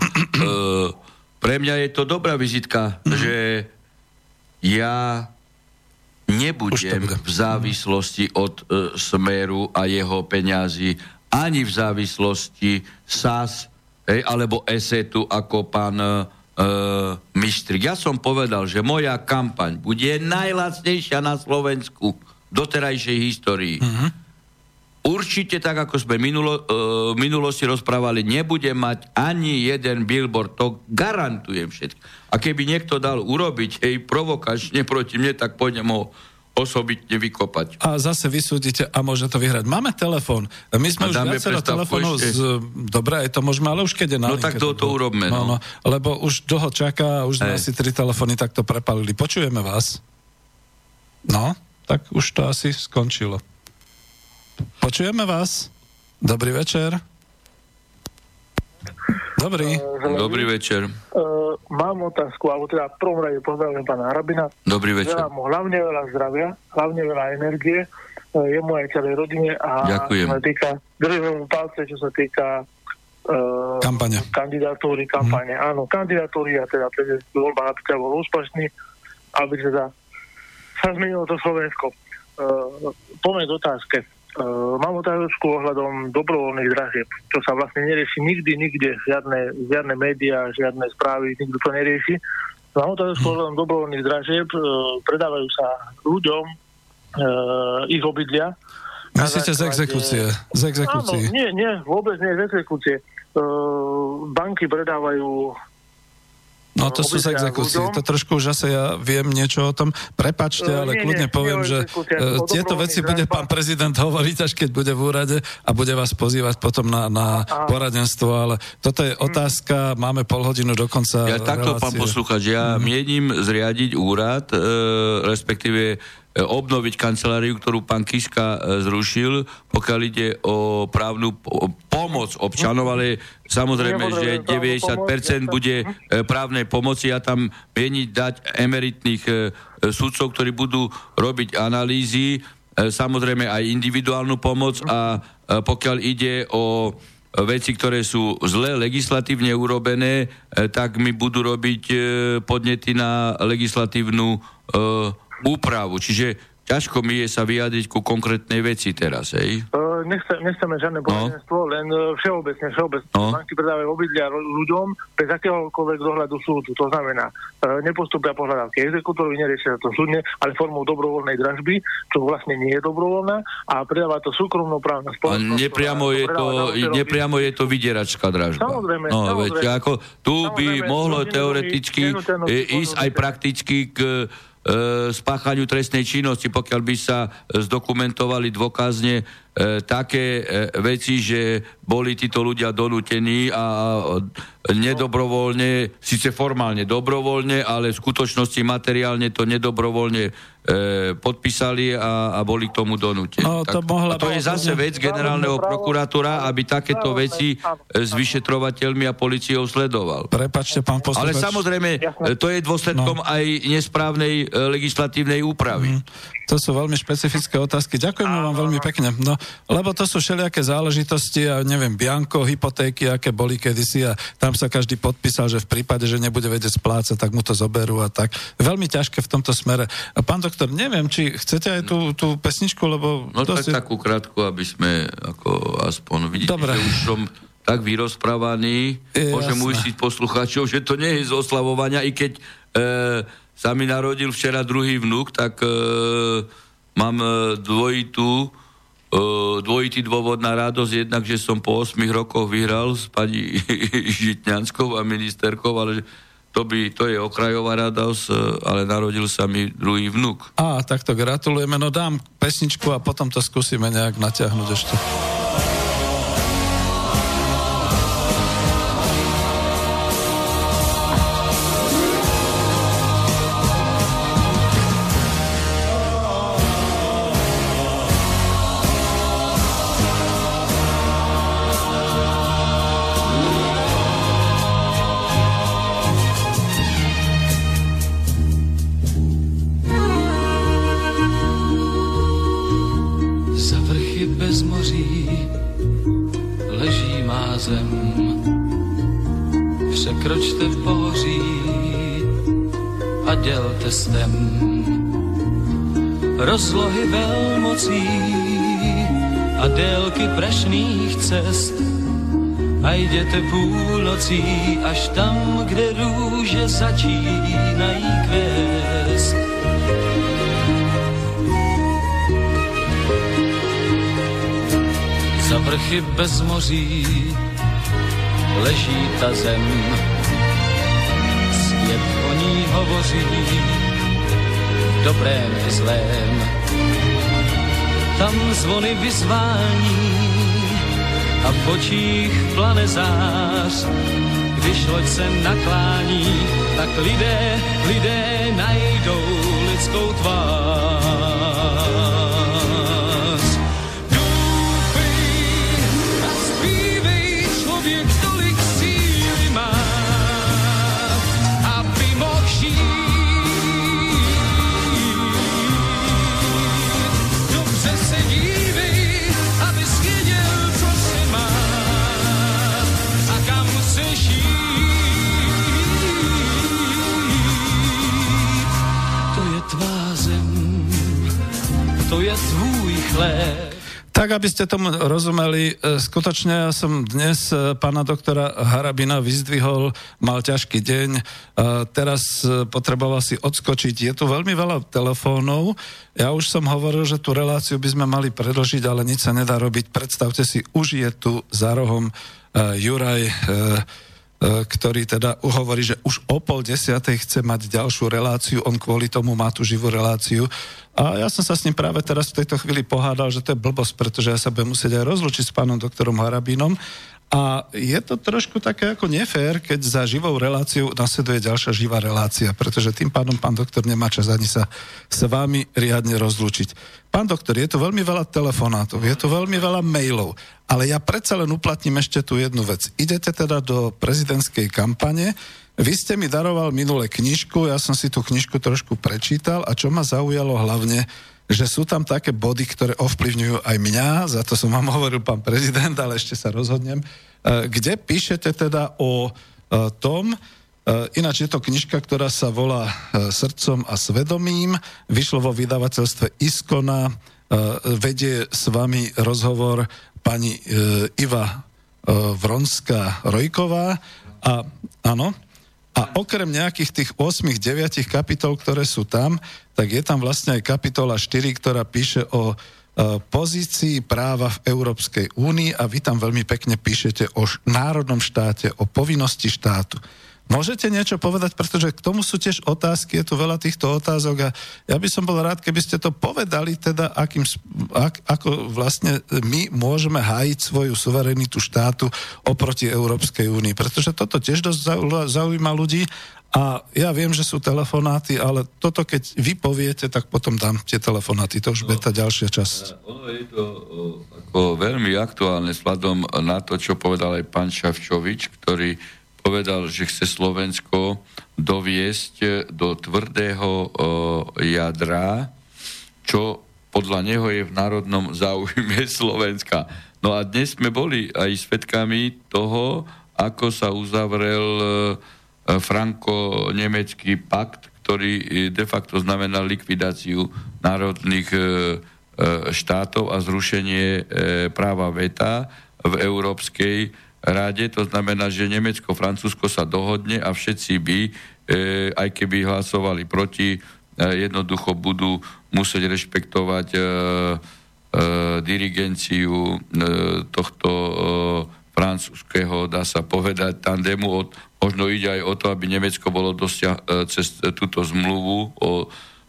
pre mňa je to dobrá vizitka, mm. že ja nebudem v závislosti od e, Smeru a jeho peňazí ani v závislosti SAS hej, alebo ESETu ako pán uh, Mistrik. Ja som povedal, že moja kampaň bude najlacnejšia na Slovensku v doterajšej histórii. Uh-huh. Určite tak, ako sme minulo, v minulosti rozprávali, nebude mať ani jeden billboard, to garantujem všetko. A keby niekto dal urobiť hej, provokačne proti mne, tak pôjdem ho osobitne vykopať. A zase vysúdite a môže to vyhrať. Máme telefón. My sme a už viacero telefónov z... Dobre, je to môžeme, ale už keď je na No tak to, to urobme. No. No, no. Lebo už dlho čaká, už sme asi tri telefóny takto prepalili. Počujeme vás? No, tak už to asi skončilo. Počujeme vás? Dobrý večer. Dobrý. Uh, Dobrý večer. Uh, mám otázku, alebo teda v prvom rade pozdravím pána Harabina. Dobrý večer. Želám mu hlavne veľa zdravia, hlavne veľa energie, uh, jemu aj celej rodine a Ďakujem. Čo sa týka, držím palce, čo sa týka uh, kampane. kandidatúry, kampane. Mm. Áno, kandidatúry a teda voľba napríklad bol úspešný, aby teda sa zmenilo to Slovensko. Uh, k otázke. Uh, mám otázku ohľadom dobrovoľných dražieb, čo sa vlastne nerieši nikdy, nikde, žiadne, žiadne médiá, žiadne správy, nikto to nerieši. Mám otázku ohľadom dobrovoľných dražieb, uh, predávajú sa ľuďom uh, ich obydlia. Myslíte z exekúcie? Z exekúcie? Áno, nie, nie, vôbec nie z exekúcie. Uh, banky predávajú No to sú exekúcie. To trošku už zase ja viem niečo o tom. Prepačte, e, ale nie, kľudne nie, poviem, nie, že uh, tieto veci bude pán prezident hovoriť, až keď bude v úrade a bude vás pozývať potom na, na poradenstvo, ale toto je hm. otázka, máme pol hodinu do konca Ja takto, pán poslúchač, ja mm. mienim zriadiť úrad, e, respektíve E, obnoviť kanceláriu, ktorú pán Kiska e, zrušil, pokiaľ ide o právnu pomoc občanov, ale samozrejme, že 90% bude e, právnej pomoci a tam mieniť dať emeritných sudcov, ktorí budú robiť analýzy, samozrejme aj individuálnu pomoc a pokiaľ ide o veci, ktoré sú zle legislatívne urobené, tak mi budú robiť podnety na legislatívnu úpravu. Čiže ťažko mi je sa vyjadriť ku konkrétnej veci teraz, hej? Uh, nechce, nechceme žiadne poradenstvo, no. len uh, všeobecne, všeobecne. No. Banky predávajú obydlia ľuďom bez akéhokoľvek dohľadu súdu. To znamená, uh, nepostupia pohľadávky exekutorovi, neriešia to súdne, ale formou dobrovoľnej dražby, čo vlastne nie je dobrovoľná a predáva to súkromnoprávna spoločnosť. A nepriamo je to, nepriamo je to vydieračká dražba. Samozrejme. No, samozrejme. Veď, ako, tu by mohlo teoreticky ísť aj prakticky k e, spáchaniu trestnej činnosti, pokiaľ by sa zdokumentovali dôkazne e, také e, veci, že boli títo ľudia donútení a nedobrovoľne, síce formálne dobrovoľne, ale v skutočnosti materiálne to nedobrovoľne e, podpísali a, a boli k tomu donútení. No, to, mohla, a to je zase vec generálneho prokuratúra, aby takéto veci s vyšetrovateľmi a policiou sledoval. Prepačte, pán posluchač. Ale samozrejme, to je dôsledkom no. aj nesprávnej e, legislatívnej úpravy. Mm. To sú veľmi špecifické otázky. Ďakujem vám veľmi pekne. No, lebo to sú všelijaké záležitosti a neviem, Bianko, hypotéky, aké boli kedysi a tam sa každý podpísal, že v prípade, že nebude vedieť splácať, tak mu to zoberú a tak. Veľmi ťažké v tomto smere. A pán doktor, neviem, či chcete aj tú, tú pesničku, lebo... No tak si... takú krátku, aby sme ako aspoň vidíte, Dobre. že už som tak vyrozprávaný, je, môžem uistiť poslucháčov, že to nie je z oslavovania, i keď e, sa mi narodil včera druhý vnúk, tak e, mám e, dvojitú, e, dvojitý dôvod na radosť, jednak, že som po 8 rokoch vyhral s pani Žitňanskou a ministerkou, ale to, by, to je okrajová radosť, e, ale narodil sa mi druhý vnúk. Á, tak to gratulujeme, no dám pesničku a potom to skúsime nejak natiahnuť ešte. Velmocí a délky prašných cest. A jdete půlnocí až tam, kde růže začínají kvést. Za vrchy bez moří leží ta zem, svět o ní hovoří, dobrém i zlém. Tam zvony vyzvání a v očích plane zář. Když loď se naklání, tak lidé, lidé najdou lidskou tvář. Aby ste tomu rozumeli, e, skutočne ja som dnes e, pána doktora Harabina vyzdvihol, mal ťažký deň, e, teraz potreboval si odskočiť. Je tu veľmi veľa telefónov, ja už som hovoril, že tú reláciu by sme mali predlžiť, ale nič sa nedá robiť. Predstavte si, už je tu za rohom Juraj ktorý teda hovorí, že už o pol desiatej chce mať ďalšiu reláciu, on kvôli tomu má tú živú reláciu. A ja som sa s ním práve teraz v tejto chvíli pohádal, že to je blbosť, pretože ja sa budem musieť aj rozlučiť s pánom doktorom Harabínom a je to trošku také ako nefér, keď za živou reláciu nasleduje ďalšia živá relácia, pretože tým pádom pán doktor nemá čas ani sa s vami riadne rozlúčiť. Pán doktor, je tu veľmi veľa telefonátov, je tu veľmi veľa mailov, ale ja predsa len uplatním ešte tú jednu vec. Idete teda do prezidentskej kampane, vy ste mi daroval minule knižku, ja som si tú knižku trošku prečítal a čo ma zaujalo hlavne, že sú tam také body, ktoré ovplyvňujú aj mňa, za to som vám hovoril pán prezident, ale ešte sa rozhodnem, e, kde píšete teda o e, tom, e, ináč je to knižka, ktorá sa volá Srdcom a svedomím, vyšlo vo vydavateľstve Iskona, vedie s vami rozhovor pani Iva Vronská Rojková a áno, okrem nejakých tých 8-9 kapitol, ktoré sú tam, tak je tam vlastne aj kapitola 4, ktorá píše o e, pozícii práva v Európskej únii a vy tam veľmi pekne píšete o národnom štáte, o povinnosti štátu. Môžete niečo povedať, pretože k tomu sú tiež otázky, je tu veľa týchto otázok a ja by som bol rád, keby ste to povedali, teda akým, ak, ako vlastne my môžeme hájiť svoju suverenitu štátu oproti Európskej únii, pretože toto tiež dosť zaujíma ľudí a ja viem, že sú telefonáty, ale toto keď vy poviete, tak potom dám tie telefonáty, to už bude tá ďalšia časť. Ono je to ako veľmi aktuálne sladom na to, čo povedal aj pán Šavčovič, ktorý povedal, že chce Slovensko doviesť do tvrdého jadra, čo podľa neho je v národnom záujme Slovenska. No a dnes sme boli aj svetkami toho, ako sa uzavrel e, franko-nemecký pakt, ktorý de facto znamená likvidáciu národných štátov a zrušenie práva VETA v Európskej rade, to znamená, že Nemecko, Francúzsko sa dohodne a všetci by, e, aj keby hlasovali proti, e, jednoducho budú musieť rešpektovať e, e, dirigenciu e, tohto e, francúzského, dá sa povedať, tandemu. Od, možno ide aj o to, aby Nemecko bolo dosiah, e, cez túto zmluvu o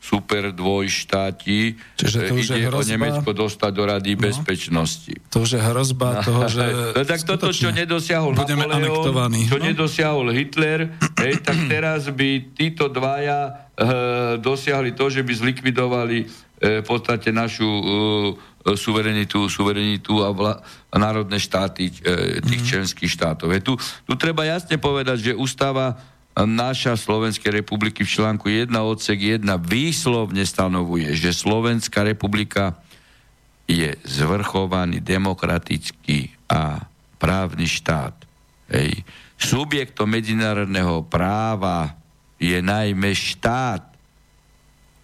super dvojštáti. Čiže to už ide je hrozba... o Nemecko dostať do Rady no. bezpečnosti. To už je hrozba no. toho, že... no, tak toto, čo nedosiahol Budeme Napoleon, čo no? nedosiahol Hitler, hej, tak teraz by títo dvaja e, dosiahli to, že by zlikvidovali e, v podstate našu e, suverenitu, suverenitu a, vla, a národné štáty e, tých mm. členských štátov. Je tu, tu treba jasne povedať, že ústava naša Slovenskej republiky v článku 1 odsek 1 výslovne stanovuje, že Slovenská republika je zvrchovaný demokratický a právny štát. Hej. Subjektom medzinárodného práva je najmä štát.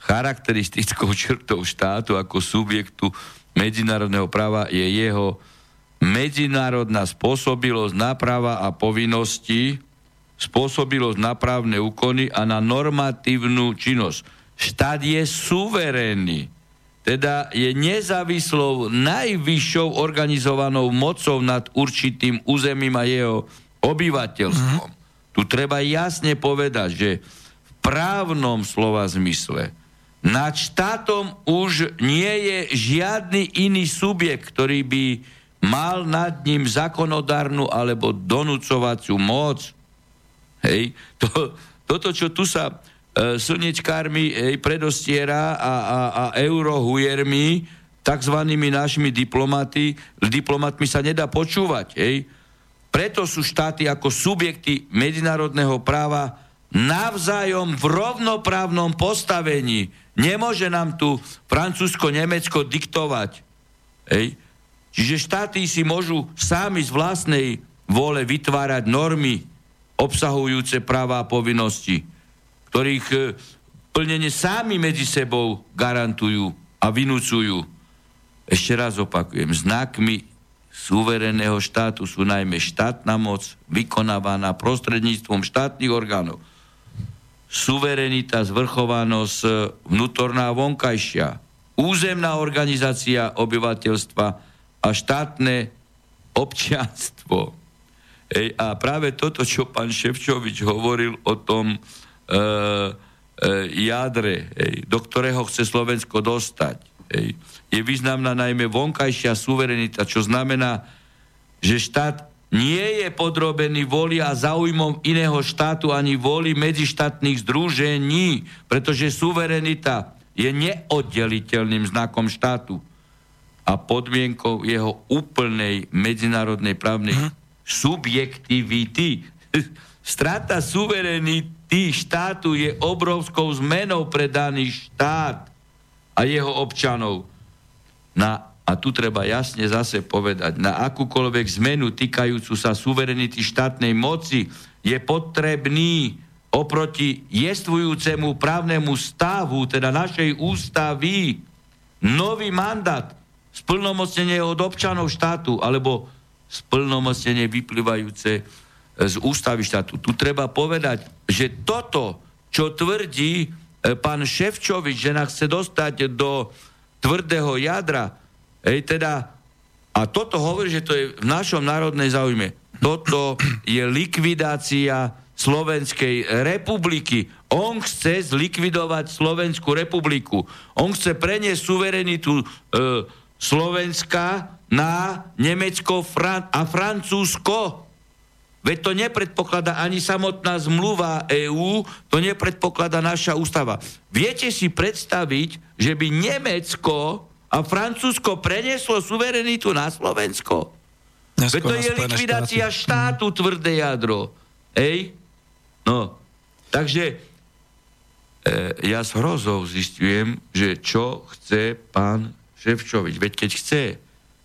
Charakteristickou črtou štátu ako subjektu medzinárodného práva je jeho medzinárodná spôsobilosť náprava a povinnosti, spôsobilosť na právne úkony a na normatívnu činnosť. Štát je suverénny, teda je nezávislou najvyššou organizovanou mocou nad určitým územím a jeho obyvateľstvom. Mm-hmm. Tu treba jasne povedať, že v právnom slova zmysle nad štátom už nie je žiadny iný subjekt, ktorý by mal nad ním zákonodárnu alebo donúcovaciu moc. Hej, to, toto, čo tu sa e, slnečkármi hej, predostiera a, a, a eurohujermi, takzvanými našimi diplomaty, diplomatmi sa nedá počúvať. Hej. Preto sú štáty ako subjekty medzinárodného práva navzájom v rovnoprávnom postavení. Nemôže nám tu Francúzsko-Nemecko diktovať. Hej. Čiže štáty si môžu sami z vlastnej vole vytvárať normy obsahujúce práva a povinnosti, ktorých e, plnenie sami medzi sebou garantujú a vynúcujú. Ešte raz opakujem, znakmi suverénneho štátu sú najmä štátna moc vykonávaná prostredníctvom štátnych orgánov suverenita, zvrchovanosť e, vnútorná a vonkajšia, územná organizácia obyvateľstva a štátne občianstvo. Ej, a práve toto, čo pán Ševčovič hovoril o tom e, e, jadre, ej, do ktorého chce Slovensko dostať, ej, je významná najmä vonkajšia suverenita, čo znamená, že štát nie je podrobený voli a záujmom iného štátu ani voli medzištátnych združení, pretože suverenita je neoddeliteľným znakom štátu a podmienkou jeho úplnej medzinárodnej právnej hm? Subjektivity. Strata suverenity štátu je obrovskou zmenou pre daný štát a jeho občanov. Na a tu treba jasne zase povedať, na akúkoľvek zmenu týkajúcu sa suverenity štátnej moci je potrebný oproti jestvujúcemu právnemu stavu, teda našej ústavy, nový mandát, splnomocnenie od občanov štátu, alebo splnomocnenie vyplývajúce z ústavy štátu. Tu treba povedať, že toto, čo tvrdí e, pán Ševčovič, že nás chce dostať do tvrdého jadra, Ej, teda, a toto hovorí, že to je v našom národnej záujme. Toto je likvidácia Slovenskej republiky. On chce zlikvidovať Slovenskú republiku. On chce preniesť suverenitu e, Slovenska na Nemecko Fran- a Francúzsko. Veď to nepredpokladá ani samotná zmluva EÚ, to nepredpokladá naša ústava. Viete si predstaviť, že by Nemecko a Francúzsko prenieslo suverenitu na Slovensko. Veď to je likvidácia štáty. štátu, tvrdé jadro. Ej? No, takže e, ja s hrozou zistujem, že čo chce pán Ševčovič. Veď keď chce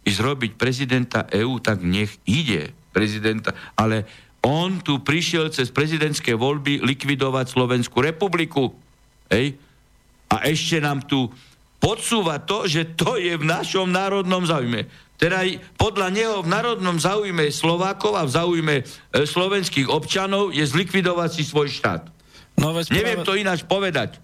ísť robiť prezidenta EÚ, tak nech ide prezidenta. Ale on tu prišiel cez prezidentské voľby likvidovať Slovenskú republiku. Ej? A ešte nám tu podsúva to, že to je v našom národnom záujme. Teda podľa neho v národnom záujme Slovákov a v záujme e, slovenských občanov je zlikvidovať si svoj štát. No, veď Neviem práve... to ináč povedať.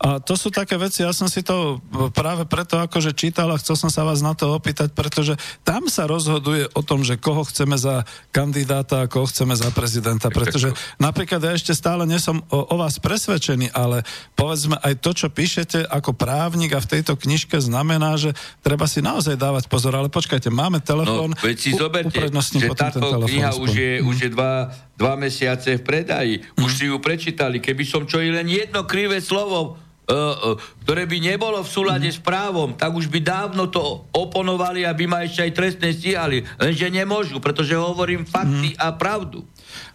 A to sú také veci, ja som si to práve preto akože čítal a chcel som sa vás na to opýtať, pretože tam sa rozhoduje o tom, že koho chceme za kandidáta a koho chceme za prezidenta, pretože napríklad ja ešte stále nesom o, o vás presvedčený, ale povedzme aj to, čo píšete ako právnik a v tejto knižke znamená, že treba si naozaj dávať pozor, ale počkajte, máme telefón. No, veď si zoberte, že táto kniha už je, už je dva, dva mesiace v predaji. Už mm. si ju prečítali. Keby som čo i len jedno krivé slovo E, e, ktoré by nebolo v súlade s právom, tak už by dávno to oponovali, aby ma ešte aj trestne stíhali. Lenže nemôžu, pretože hovorím fakty mm. a pravdu.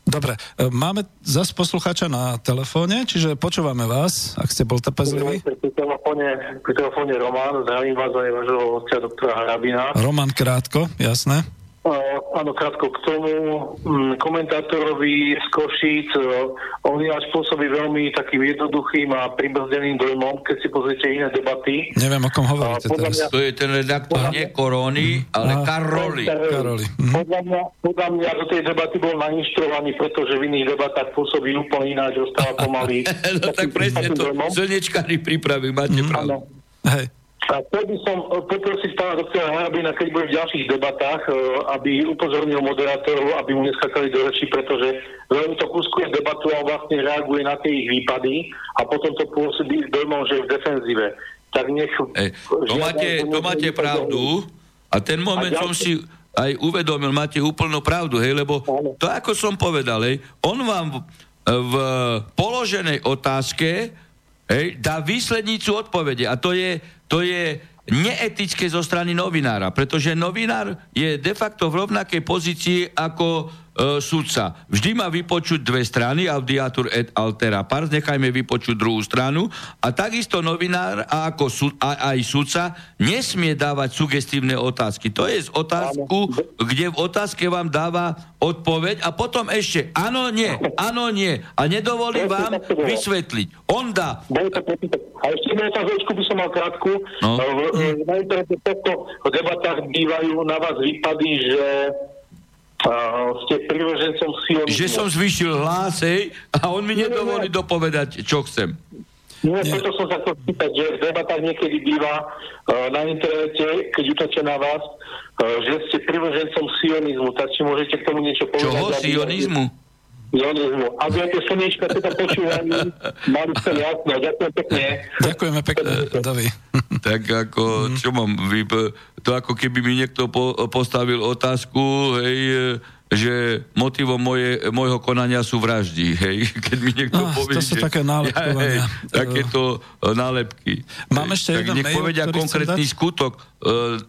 Dobre, e, máme zase poslucháča na telefóne, čiže počúvame vás, ak ste bol trpezlivý. Pri telefóne, pri telefóne Roman, zdravím vás aj vášho hostia doktora Harabina. Roman krátko, jasné. Áno, krátko k tomu m, komentátorovi z Košíc. On je spôsobí veľmi takým jednoduchým a pribrzdeným dojmom, keď si pozrite iné debaty. Neviem, o kom hovoríte teraz. Mňa, to je ten redaktor, nie Korony, ale a, Karoli. Karoli. Mhm. Podľa, mňa, podľa mňa do tej debaty bol nainštruovaný, pretože v iných debatách pôsobí úplne ináč, ostáva pomaly. no tak presne to, slnečkári pripravil, máte mm, pravdu. Hej. A chcel by som eh, poprosiť pána doktora Harabina, keď bude v ďalších debatách, eh, aby upozornil moderátorov, aby mu neskakali do reči, pretože veľmi to kuskuje debatu a vlastne reaguje na tie ich výpady a potom to pôsobí dojmom, že je v defenzíve. Tak nech... Ej, to, máte, to máte pravdu a ten moment a som si aj uvedomil, máte úplnú pravdu, hej, lebo to, ako som povedal, hej, on vám v, v položenej otázke hej, dá výslednicu odpovede a to je to je neetické zo strany novinára, pretože novinár je de facto v rovnakej pozícii ako e, sudca. Vždy má vypočuť dve strany, audiatur et altera pars, nechajme vypočuť druhú stranu a takisto novinár a ako súd, a, aj sudca nesmie dávať sugestívne otázky. To je z otázku, kde v otázke vám dáva odpoveď a potom ešte áno, nie, áno, nie a nedovolí vám vysvetliť. On dá. A ešte jednu otázočku by som mal krátku. No. Na internete v debatách bývajú na vás výpady, že Uh, ste privržencom sionizmu. Že som zvýšil hlas, hej, a on mi nedovolí dopovedať, čo chcem. Nie, preto som sa chcel spýtať, že v debatách niekedy býva uh, na internete, keď útočia na vás, uh, že ste privržencom sionizmu, tak či môžete k tomu niečo povedať? Čoho? Sionizmu? Sionizmu. A vy tie slniečka teda počúvajú, mali ste jasno. Ďakujem pekne. Ďakujeme pekne, Davi. tak ako, čo mám, vy, to ako keby mi niekto po, postavil otázku, hej, že motivom moje, môjho konania sú vraždy, hej, keď mi niekto no, povie, to sú že, také nálepkovania. Ja, hej, takéto e, nálepky. Mám ešte tak jeden nech mail, povedia konkrétny skutok, uh,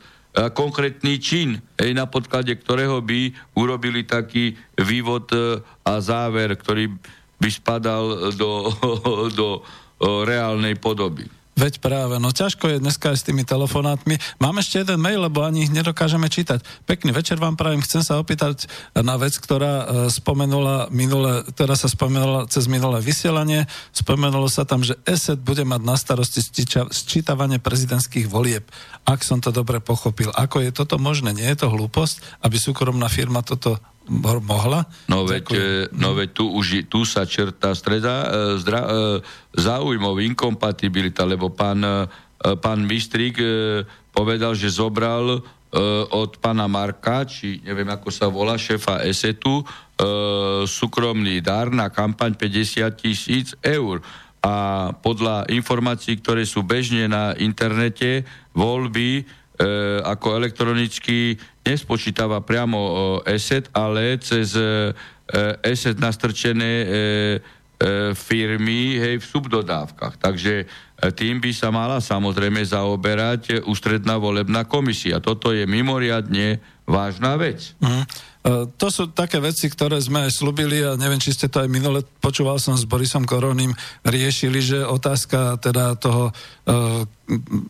konkrétny čin, na podklade ktorého by urobili taký vývod uh, a záver, ktorý by spadal do, do uh, reálnej podoby. Veď práve, no ťažko je dneska aj s tými telefonátmi. Mám ešte jeden mail, lebo ani ich nedokážeme čítať. Pekný večer vám prajem, chcem sa opýtať na vec, ktorá e, spomenula minule, ktorá sa spomenula cez minulé vysielanie. Spomenulo sa tam, že ESET bude mať na starosti sčítavanie prezidentských volieb. Ak som to dobre pochopil, ako je toto možné? Nie je to hlúposť, aby súkromná firma toto mohla? No veď, e, no veď tu, už, tu sa čerta streda, e, zdra, e, záujmov, inkompatibilita, lebo pán, pán Mistrík povedal, že zobral od pána Marka, či neviem ako sa volá, šéfa ESETu, súkromný dar na kampaň 50 tisíc eur. A podľa informácií, ktoré sú bežne na internete, voľby ako elektronicky nespočítava priamo ESET, ale cez e, ESET nastrčené e, e, firmy hej, v subdodávkach. Takže e, tým by sa mala samozrejme zaoberať ústredná volebná komisia. Toto je mimoriadne vážna vec. Mm. To sú také veci, ktoré sme aj slúbili a neviem, či ste to aj minule, počúval som s Borisom Koroným, riešili, že otázka teda toho uh,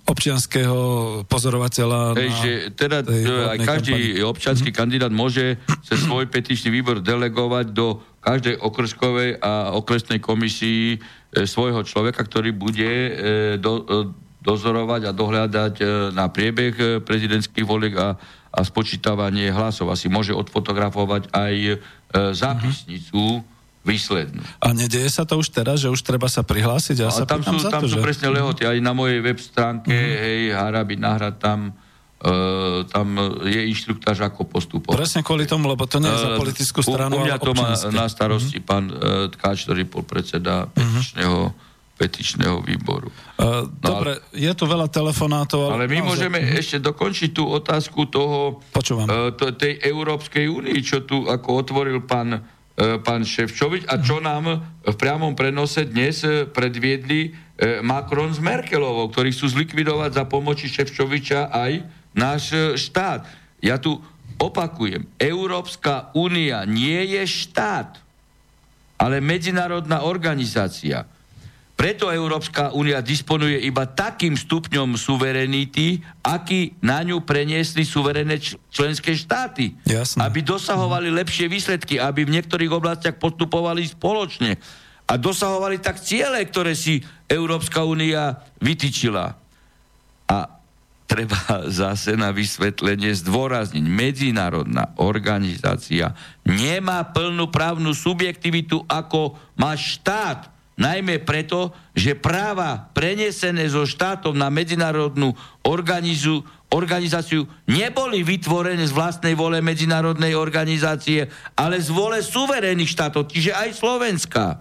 občianského pozorovateľa... Hej, že teda aj každý kampani. občianský mm-hmm. kandidát môže sa svoj petičný výbor delegovať do každej okrskovej a okresnej komisii e, svojho človeka, ktorý bude e, do, e, dozorovať a dohľadať e, na priebeh e, prezidentských voliek a a spočítavanie hlasov. Asi môže odfotografovať aj e, zápisnicu výslednú. A nedieje sa to už teraz, že už treba sa prihlásiť? Ja a sa tam sú, tam to, sú že... presne lehoty. Aj na mojej web stránke, mm-hmm. hej, Harabi nahrad tam Uh, tam je inštruktáž, ako postupovať. Presne kvôli tomu, lebo to nie je za e, politickú stranu, U, u mňa to má na starosti mm-hmm. pán uh, Tkáč, ktorý bol predseda mm-hmm. Petičného výboru. Uh, no, dobre, ale, je tu veľa telefonátov. Ale, ale my naozaj... môžeme uh-huh. ešte dokončiť tú otázku toho, uh, to, tej Európskej únii, čo tu ako otvoril pán, uh, pán Ševčovič a čo nám v priamom prenose dnes predviedli uh, Macron s Merkelovou, ktorí chcú zlikvidovať za pomoci Ševčoviča aj náš uh, štát. Ja tu opakujem, Európska únia nie je štát, ale medzinárodná organizácia preto Európska únia disponuje iba takým stupňom suverenity, aký na ňu preniesli suverené členské štáty. Jasne. Aby dosahovali lepšie výsledky, aby v niektorých oblastiach postupovali spoločne a dosahovali tak ciele, ktoré si Európska únia vytýčila. A treba zase na vysvetlenie zdôrazniť. Medzinárodná organizácia nemá plnú právnu subjektivitu, ako má štát najmä preto, že práva prenesené zo štátov na medzinárodnú organizu, organizáciu neboli vytvorené z vlastnej vole medzinárodnej organizácie, ale z vole suverénnych štátov, čiže aj Slovenska.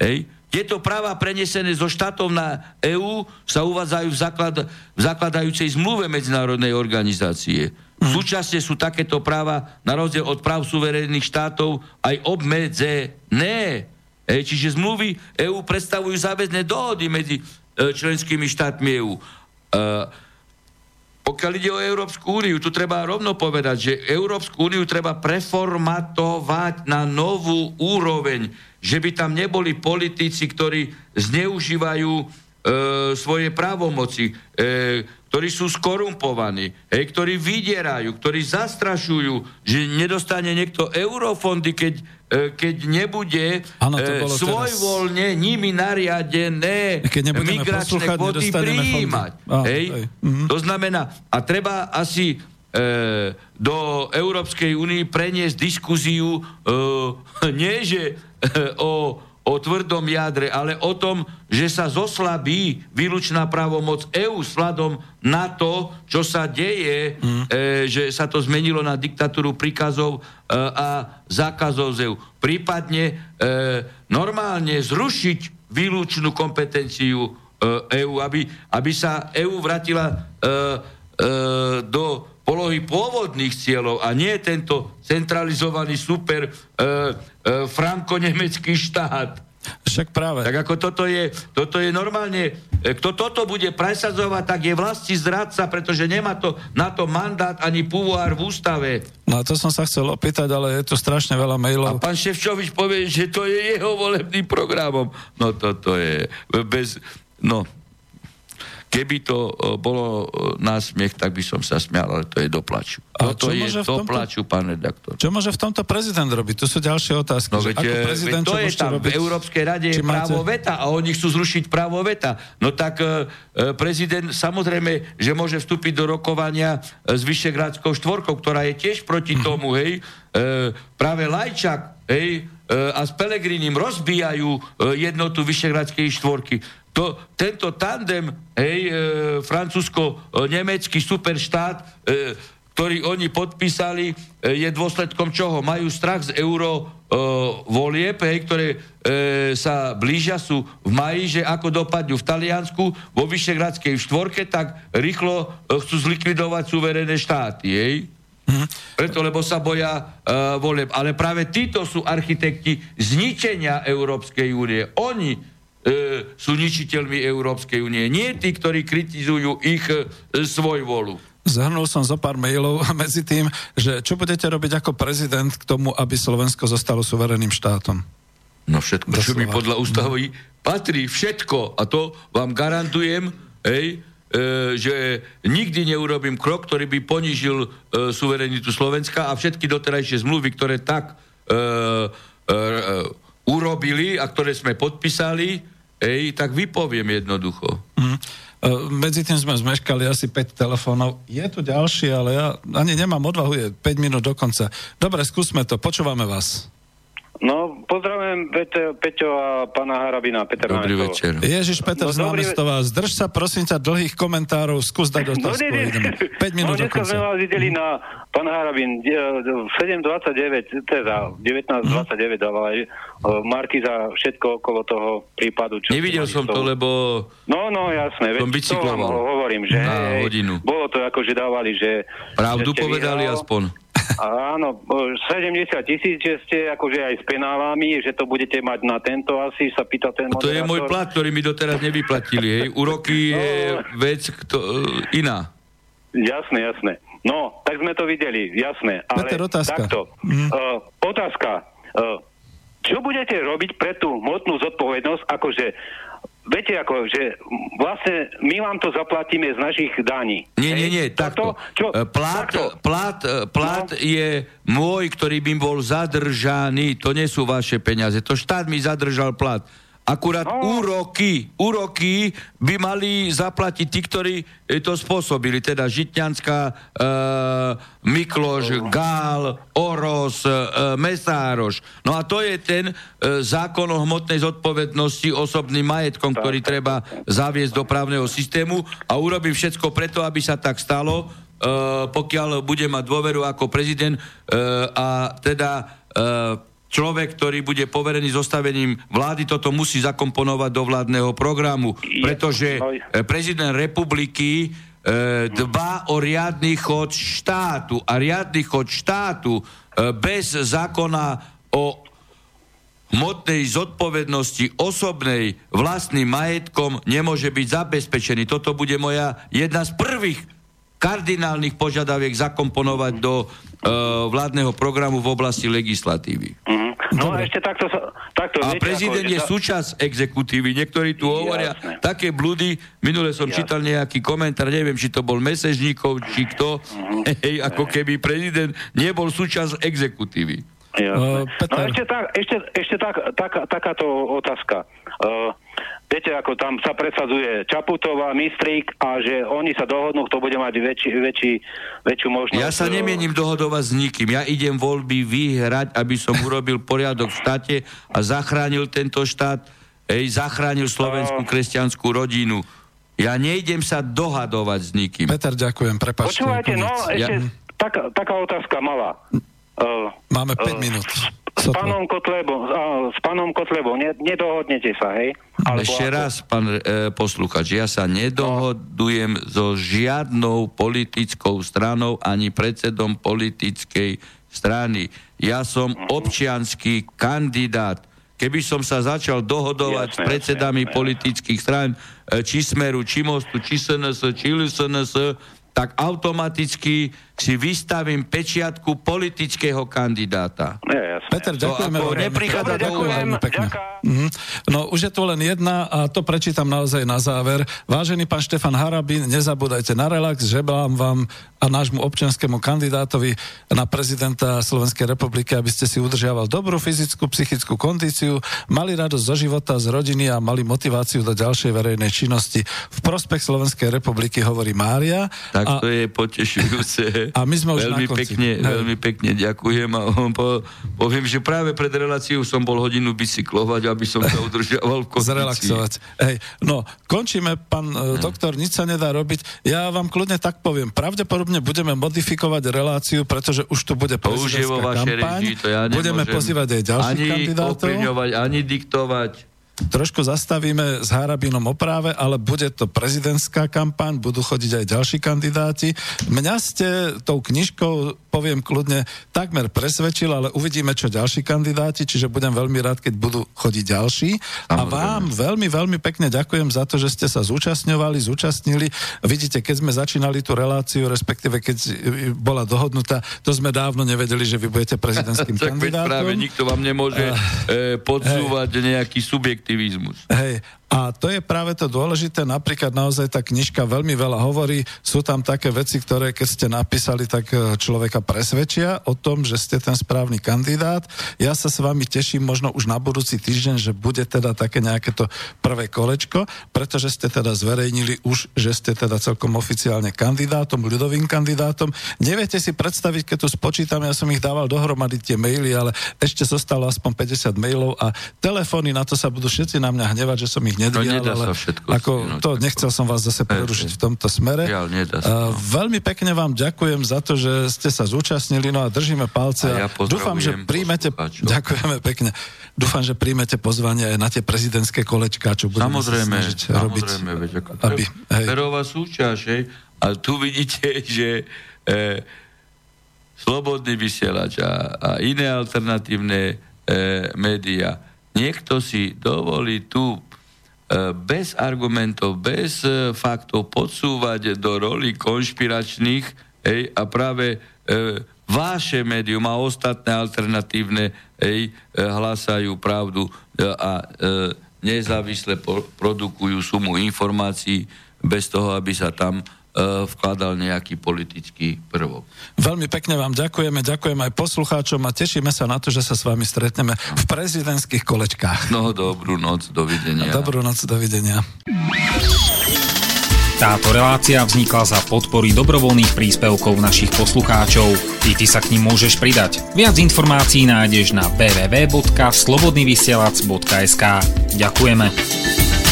Hej. Tieto práva prenesené zo štátov na EÚ sa uvádzajú v, základ, v zakladajúcej zmluve medzinárodnej organizácie. Súčasne sú takéto práva, na rozdiel od práv suverénnych štátov, aj obmedzené. E, čiže zmluvy EÚ predstavujú záväzné dohody medzi e, členskými štátmi EÚ. E, pokiaľ ide o Európsku úniu, tu treba rovno povedať, že Európsku úniu treba preformatovať na novú úroveň, že by tam neboli politici, ktorí zneužívajú e, svoje právomoci, e, ktorí sú skorumpovaní, hej, ktorí vydierajú, ktorí zastrašujú, že nedostane niekto eurofondy, keď, e, keď nebude ano, e, svojvoľne teraz... nimi nariadené migračné kvoty prijímať. Ah, hej? Hej. Mhm. To znamená, a treba asi e, do Európskej únie preniesť diskuziu e, nie, že e, o o tvrdom jadre, ale o tom, že sa zoslabí výlučná právomoc EÚ sladom na to, čo sa deje, mm. e, že sa to zmenilo na diktatúru príkazov e, a zákazov z EÚ. Prípadne e, normálne zrušiť výlučnú kompetenciu e, EÚ, aby, aby sa EÚ vratila e, e, do polohy pôvodných cieľov a nie tento centralizovaný super e, e, franko-nemecký štát. Však práve. Tak ako toto je, toto je normálne, e, kto toto bude presadzovať, tak je vlasti zradca, pretože nemá to na to mandát ani púvoár v ústave. No to som sa chcel opýtať, ale je to strašne veľa mailov. A pán Ševčovič povie, že to je jeho volebným programom. No toto je bez... No, Keby to uh, bolo uh, na smiech, tak by som sa smial, ale to je doplaču. A Toto je doplaču, pán redaktor. Čo môže v tomto prezident robiť? Tu sú ďalšie otázky. No, veď, ako e, prezident, veď to je tam, robiť? v Európskej rade je právo máte... veta a oni chcú zrušiť právo veta. No tak uh, prezident samozrejme, že môže vstúpiť do rokovania s Vyšegrádskou štvorkou, ktorá je tiež proti mm-hmm. tomu, hej. Uh, práve Lajčak, hej, a s Pelegrinim rozbijajú jednotu Vyšegradskej štvorky to, tento tandem, hej, e, francúzsko-nemecký superštát, e, ktorý oni podpísali, e, je dôsledkom čoho? Majú strach z euro e, volieb, hej, ktoré e, sa blížia, sú v maji, že ako dopadnú v Taliansku, vo Vyšegradskej štvorke, tak rýchlo e, chcú zlikvidovať suverené štáty, hej. Mm. Preto, lebo sa boja uh, volieb. Ale práve títo sú architekti zničenia Európskej únie. Oni e, sú ničiteľmi Európskej únie. Nie tí, ktorí kritizujú ich e, svoj volu. Zhrnul som zo pár mailov medzi tým, že čo budete robiť ako prezident k tomu, aby Slovensko zostalo suverénnym štátom? No všetko, Doslova. čo mi podľa ústavy patrí, všetko. A to vám garantujem, hej, že nikdy neurobím krok, ktorý by ponížil e, suverenitu Slovenska a všetky doterajšie zmluvy, ktoré tak e, e, e, urobili a ktoré sme podpísali, Ej, tak vypoviem jednoducho. Mm. Medzi tým sme zmeškali asi 5 telefónov. Je tu ďalší, ale ja ani nemám odvahu, je 5 minút do konca. Dobre, skúsme to, počúvame vás. No, pozdravujem Peťo, Peťo a pána Harabina, Peter Dobrý Námestova. večer. Ježiš Peter no, z Námestova, zdrž sa prosím ťa dlhých komentárov, skús dať no, otázku. No, 5 minút no, dneska sme vás videli na pán Harabin 7.29, teda 19.29 mm. dával aj Marky za všetko okolo toho prípadu. Čo Nevidel som to, lebo no, no, jasné, som bicykloval. hovorím, že na hodinu. bolo to ako, že dávali, že... Pravdu že povedali vyhral, aspoň. Áno, 70 tisíc, že ste akože aj s penálami, že to budete mať na tento asi, sa pýta ten moderátor. To je môj plat, ktorý mi doteraz nevyplatili, hej. Úroky no, je vec kto, iná. Jasné, jasné. No, tak sme to videli, jasné. Ale Peter, otázka. takto. Mm. Uh, otázka. Uh, čo budete robiť pre tú hmotnú zodpovednosť, akože viete ako, že vlastne my vám to zaplatíme z našich daní. Nie, nie, nie, takto. Čo? E, plat, plat, e, plat no. je môj, ktorý by bol zadržaný. To nie sú vaše peniaze. To štát mi zadržal plat. Akurát no. úroky, úroky by mali zaplatiť tí, ktorí to spôsobili, teda Žitňanská, e, Mikloš, no. Gál, Oros, e, Mesároš. No a to je ten e, zákon o hmotnej zodpovednosti osobným majetkom, ktorý treba zaviesť do právneho systému a urobím všetko preto, aby sa tak stalo, e, pokiaľ bude mať dôveru ako prezident e, a teda e, človek, ktorý bude poverený zostavením vlády, toto musí zakomponovať do vládneho programu, pretože e, prezident republiky e, dba o riadny chod štátu a riadny chod štátu e, bez zákona o hmotnej zodpovednosti osobnej vlastným majetkom nemôže byť zabezpečený. Toto bude moja jedna z prvých kardinálnych požiadaviek zakomponovať do uh, vládneho programu v oblasti legislatívy. Mm-hmm. No Dobre. a ešte takto... takto a viete, prezident ako, je sa... súčasť exekutívy. Niektorí tu hovoria Jasne. také blúdy. Minule som Jasne. čítal nejaký komentár, neviem, či to bol Mesežníkov, či kto. Mm-hmm. Hej, ako keby prezident nebol súčasť exekutívy. Uh, no ešte, tak, ešte, ešte tak, tak, takáto otázka. Uh, viete, ako tam sa presadzuje Čaputová, Mistrík a že oni sa dohodnú, kto bude mať väčší, väčší, väčšiu možnosť. Ja sa nemienim dohodovať s nikým. Ja idem voľby vyhrať, aby som urobil poriadok v štáte a zachránil tento štát, ej, zachránil slovenskú kresťanskú rodinu. Ja nejdem sa dohadovať s nikým. Peter, ďakujem, prepačte. Počúvajte, no, ešte ja... taká, taká otázka malá. Uh, Máme 5 uh, minút. S pánom Kotlebom, s pánom Kotlebom ne, nedohodnete sa, hej? Alebo Ešte ako... raz, pán e, posluchač, ja sa nedohodujem so žiadnou politickou stranou ani predsedom politickej strany. Ja som uh-huh. občianský kandidát. Keby som sa začal dohodovať jasne, s predsedami jasne, politických strán, e, či Smeru, či Mostu, či SNS, či LSNS, tak automaticky si vystavím pečiatku politického kandidáta. Nie, Peter, ďakujeme. To, neprichádza do pekne. Mhm. No už je tu len jedna a to prečítam naozaj na záver. Vážený pán Štefan Harabin, nezabúdajte na relax, želám vám a nášmu občianskému kandidátovi na prezidenta Slovenskej republiky, aby ste si udržiaval dobrú fyzickú, psychickú kondíciu, mali radosť zo života, z rodiny a mali motiváciu do ďalšej verejnej činnosti. V prospech Slovenskej republiky hovorí Mária. Tak a... to je potešujúce. A my sme už veľmi na konci. pekne, veľmi pekne ďakujem a po, poviem, že práve pred reláciou som bol hodinu bicyklovať, aby som sa udržiaval v kondícii. Zrelaxovať. Hej, no, končíme, pán uh, doktor, nič sa nedá robiť. Ja vám kľudne tak poviem, pravdepodobne budeme modifikovať reláciu, pretože už tu bude prezidentská kampaň. Režii, to ja budeme pozývať aj ďalších ani kandidátov. Ani ani diktovať Trošku zastavíme s Harabinom o práve, ale bude to prezidentská kampaň, budú chodiť aj ďalší kandidáti. Mňa ste tou knižkou, poviem kľudne, takmer presvedčil, ale uvidíme, čo ďalší kandidáti, čiže budem veľmi rád, keď budú chodiť ďalší. A vám veľmi, veľmi pekne ďakujem za to, že ste sa zúčastňovali, zúčastnili. Vidíte, keď sme začínali tú reláciu, respektíve keď bola dohodnutá, to sme dávno nevedeli, že vy budete prezidentským kandidátom. práve nikto vám nemôže uh, podsúvať uh, nejaký subjekt aktivizmus. Hej, a to je práve to dôležité, napríklad naozaj tá knižka veľmi veľa hovorí, sú tam také veci, ktoré keď ste napísali, tak e, človeka presvedčia o tom, že ste ten správny kandidát. Ja sa s vami teším možno už na budúci týždeň, že bude teda také nejaké to prvé kolečko, pretože ste teda zverejnili už, že ste teda celkom oficiálne kandidátom, ľudovým kandidátom. Neviete si predstaviť, keď tu spočítam, ja som ich dával dohromady tie maily, ale ešte zostalo aspoň 50 mailov a telefóny na to sa budú všetci na mňa hnevať, že som ich nedvíjal, no, ale všetko ako, to nechcel som vás zase prerušiť v tomto smere. Ja, uh, veľmi pekne vám ďakujem za to, že ste sa zúčastnili, no a držíme palce. A ja dúfam, že príjmete, ďakujeme pekne, dúfam, že príjmete pozvanie aj na tie prezidentské kolečka, čo budeme samozrejme, sa snažiť samozrejme, robiť. Veď, ako aby, hej. Súťaž, hej, a tu vidíte, že e, slobodný vysielač a, a iné alternatívne e, médiá. Niekto si dovolí tu E, bez argumentov, bez e, faktov podsúvať do roli konšpiračných ej, a práve e, vaše médium a ostatné alternatívne ej, e, hlasajú pravdu a e, nezávisle produkujú sumu informácií bez toho, aby sa tam vkladal nejaký politický prvok. Veľmi pekne vám ďakujeme, ďakujem aj poslucháčom a tešíme sa na to, že sa s vami stretneme v prezidentských kolečkách. No, dobrú noc, dovidenia. Dobrú noc, dovidenia. Táto relácia vznikla za podpory dobrovoľných príspevkov našich poslucháčov. I ty sa k ním môžeš pridať. Viac informácií nájdeš na www.slobodnyvysielac.sk Ďakujeme.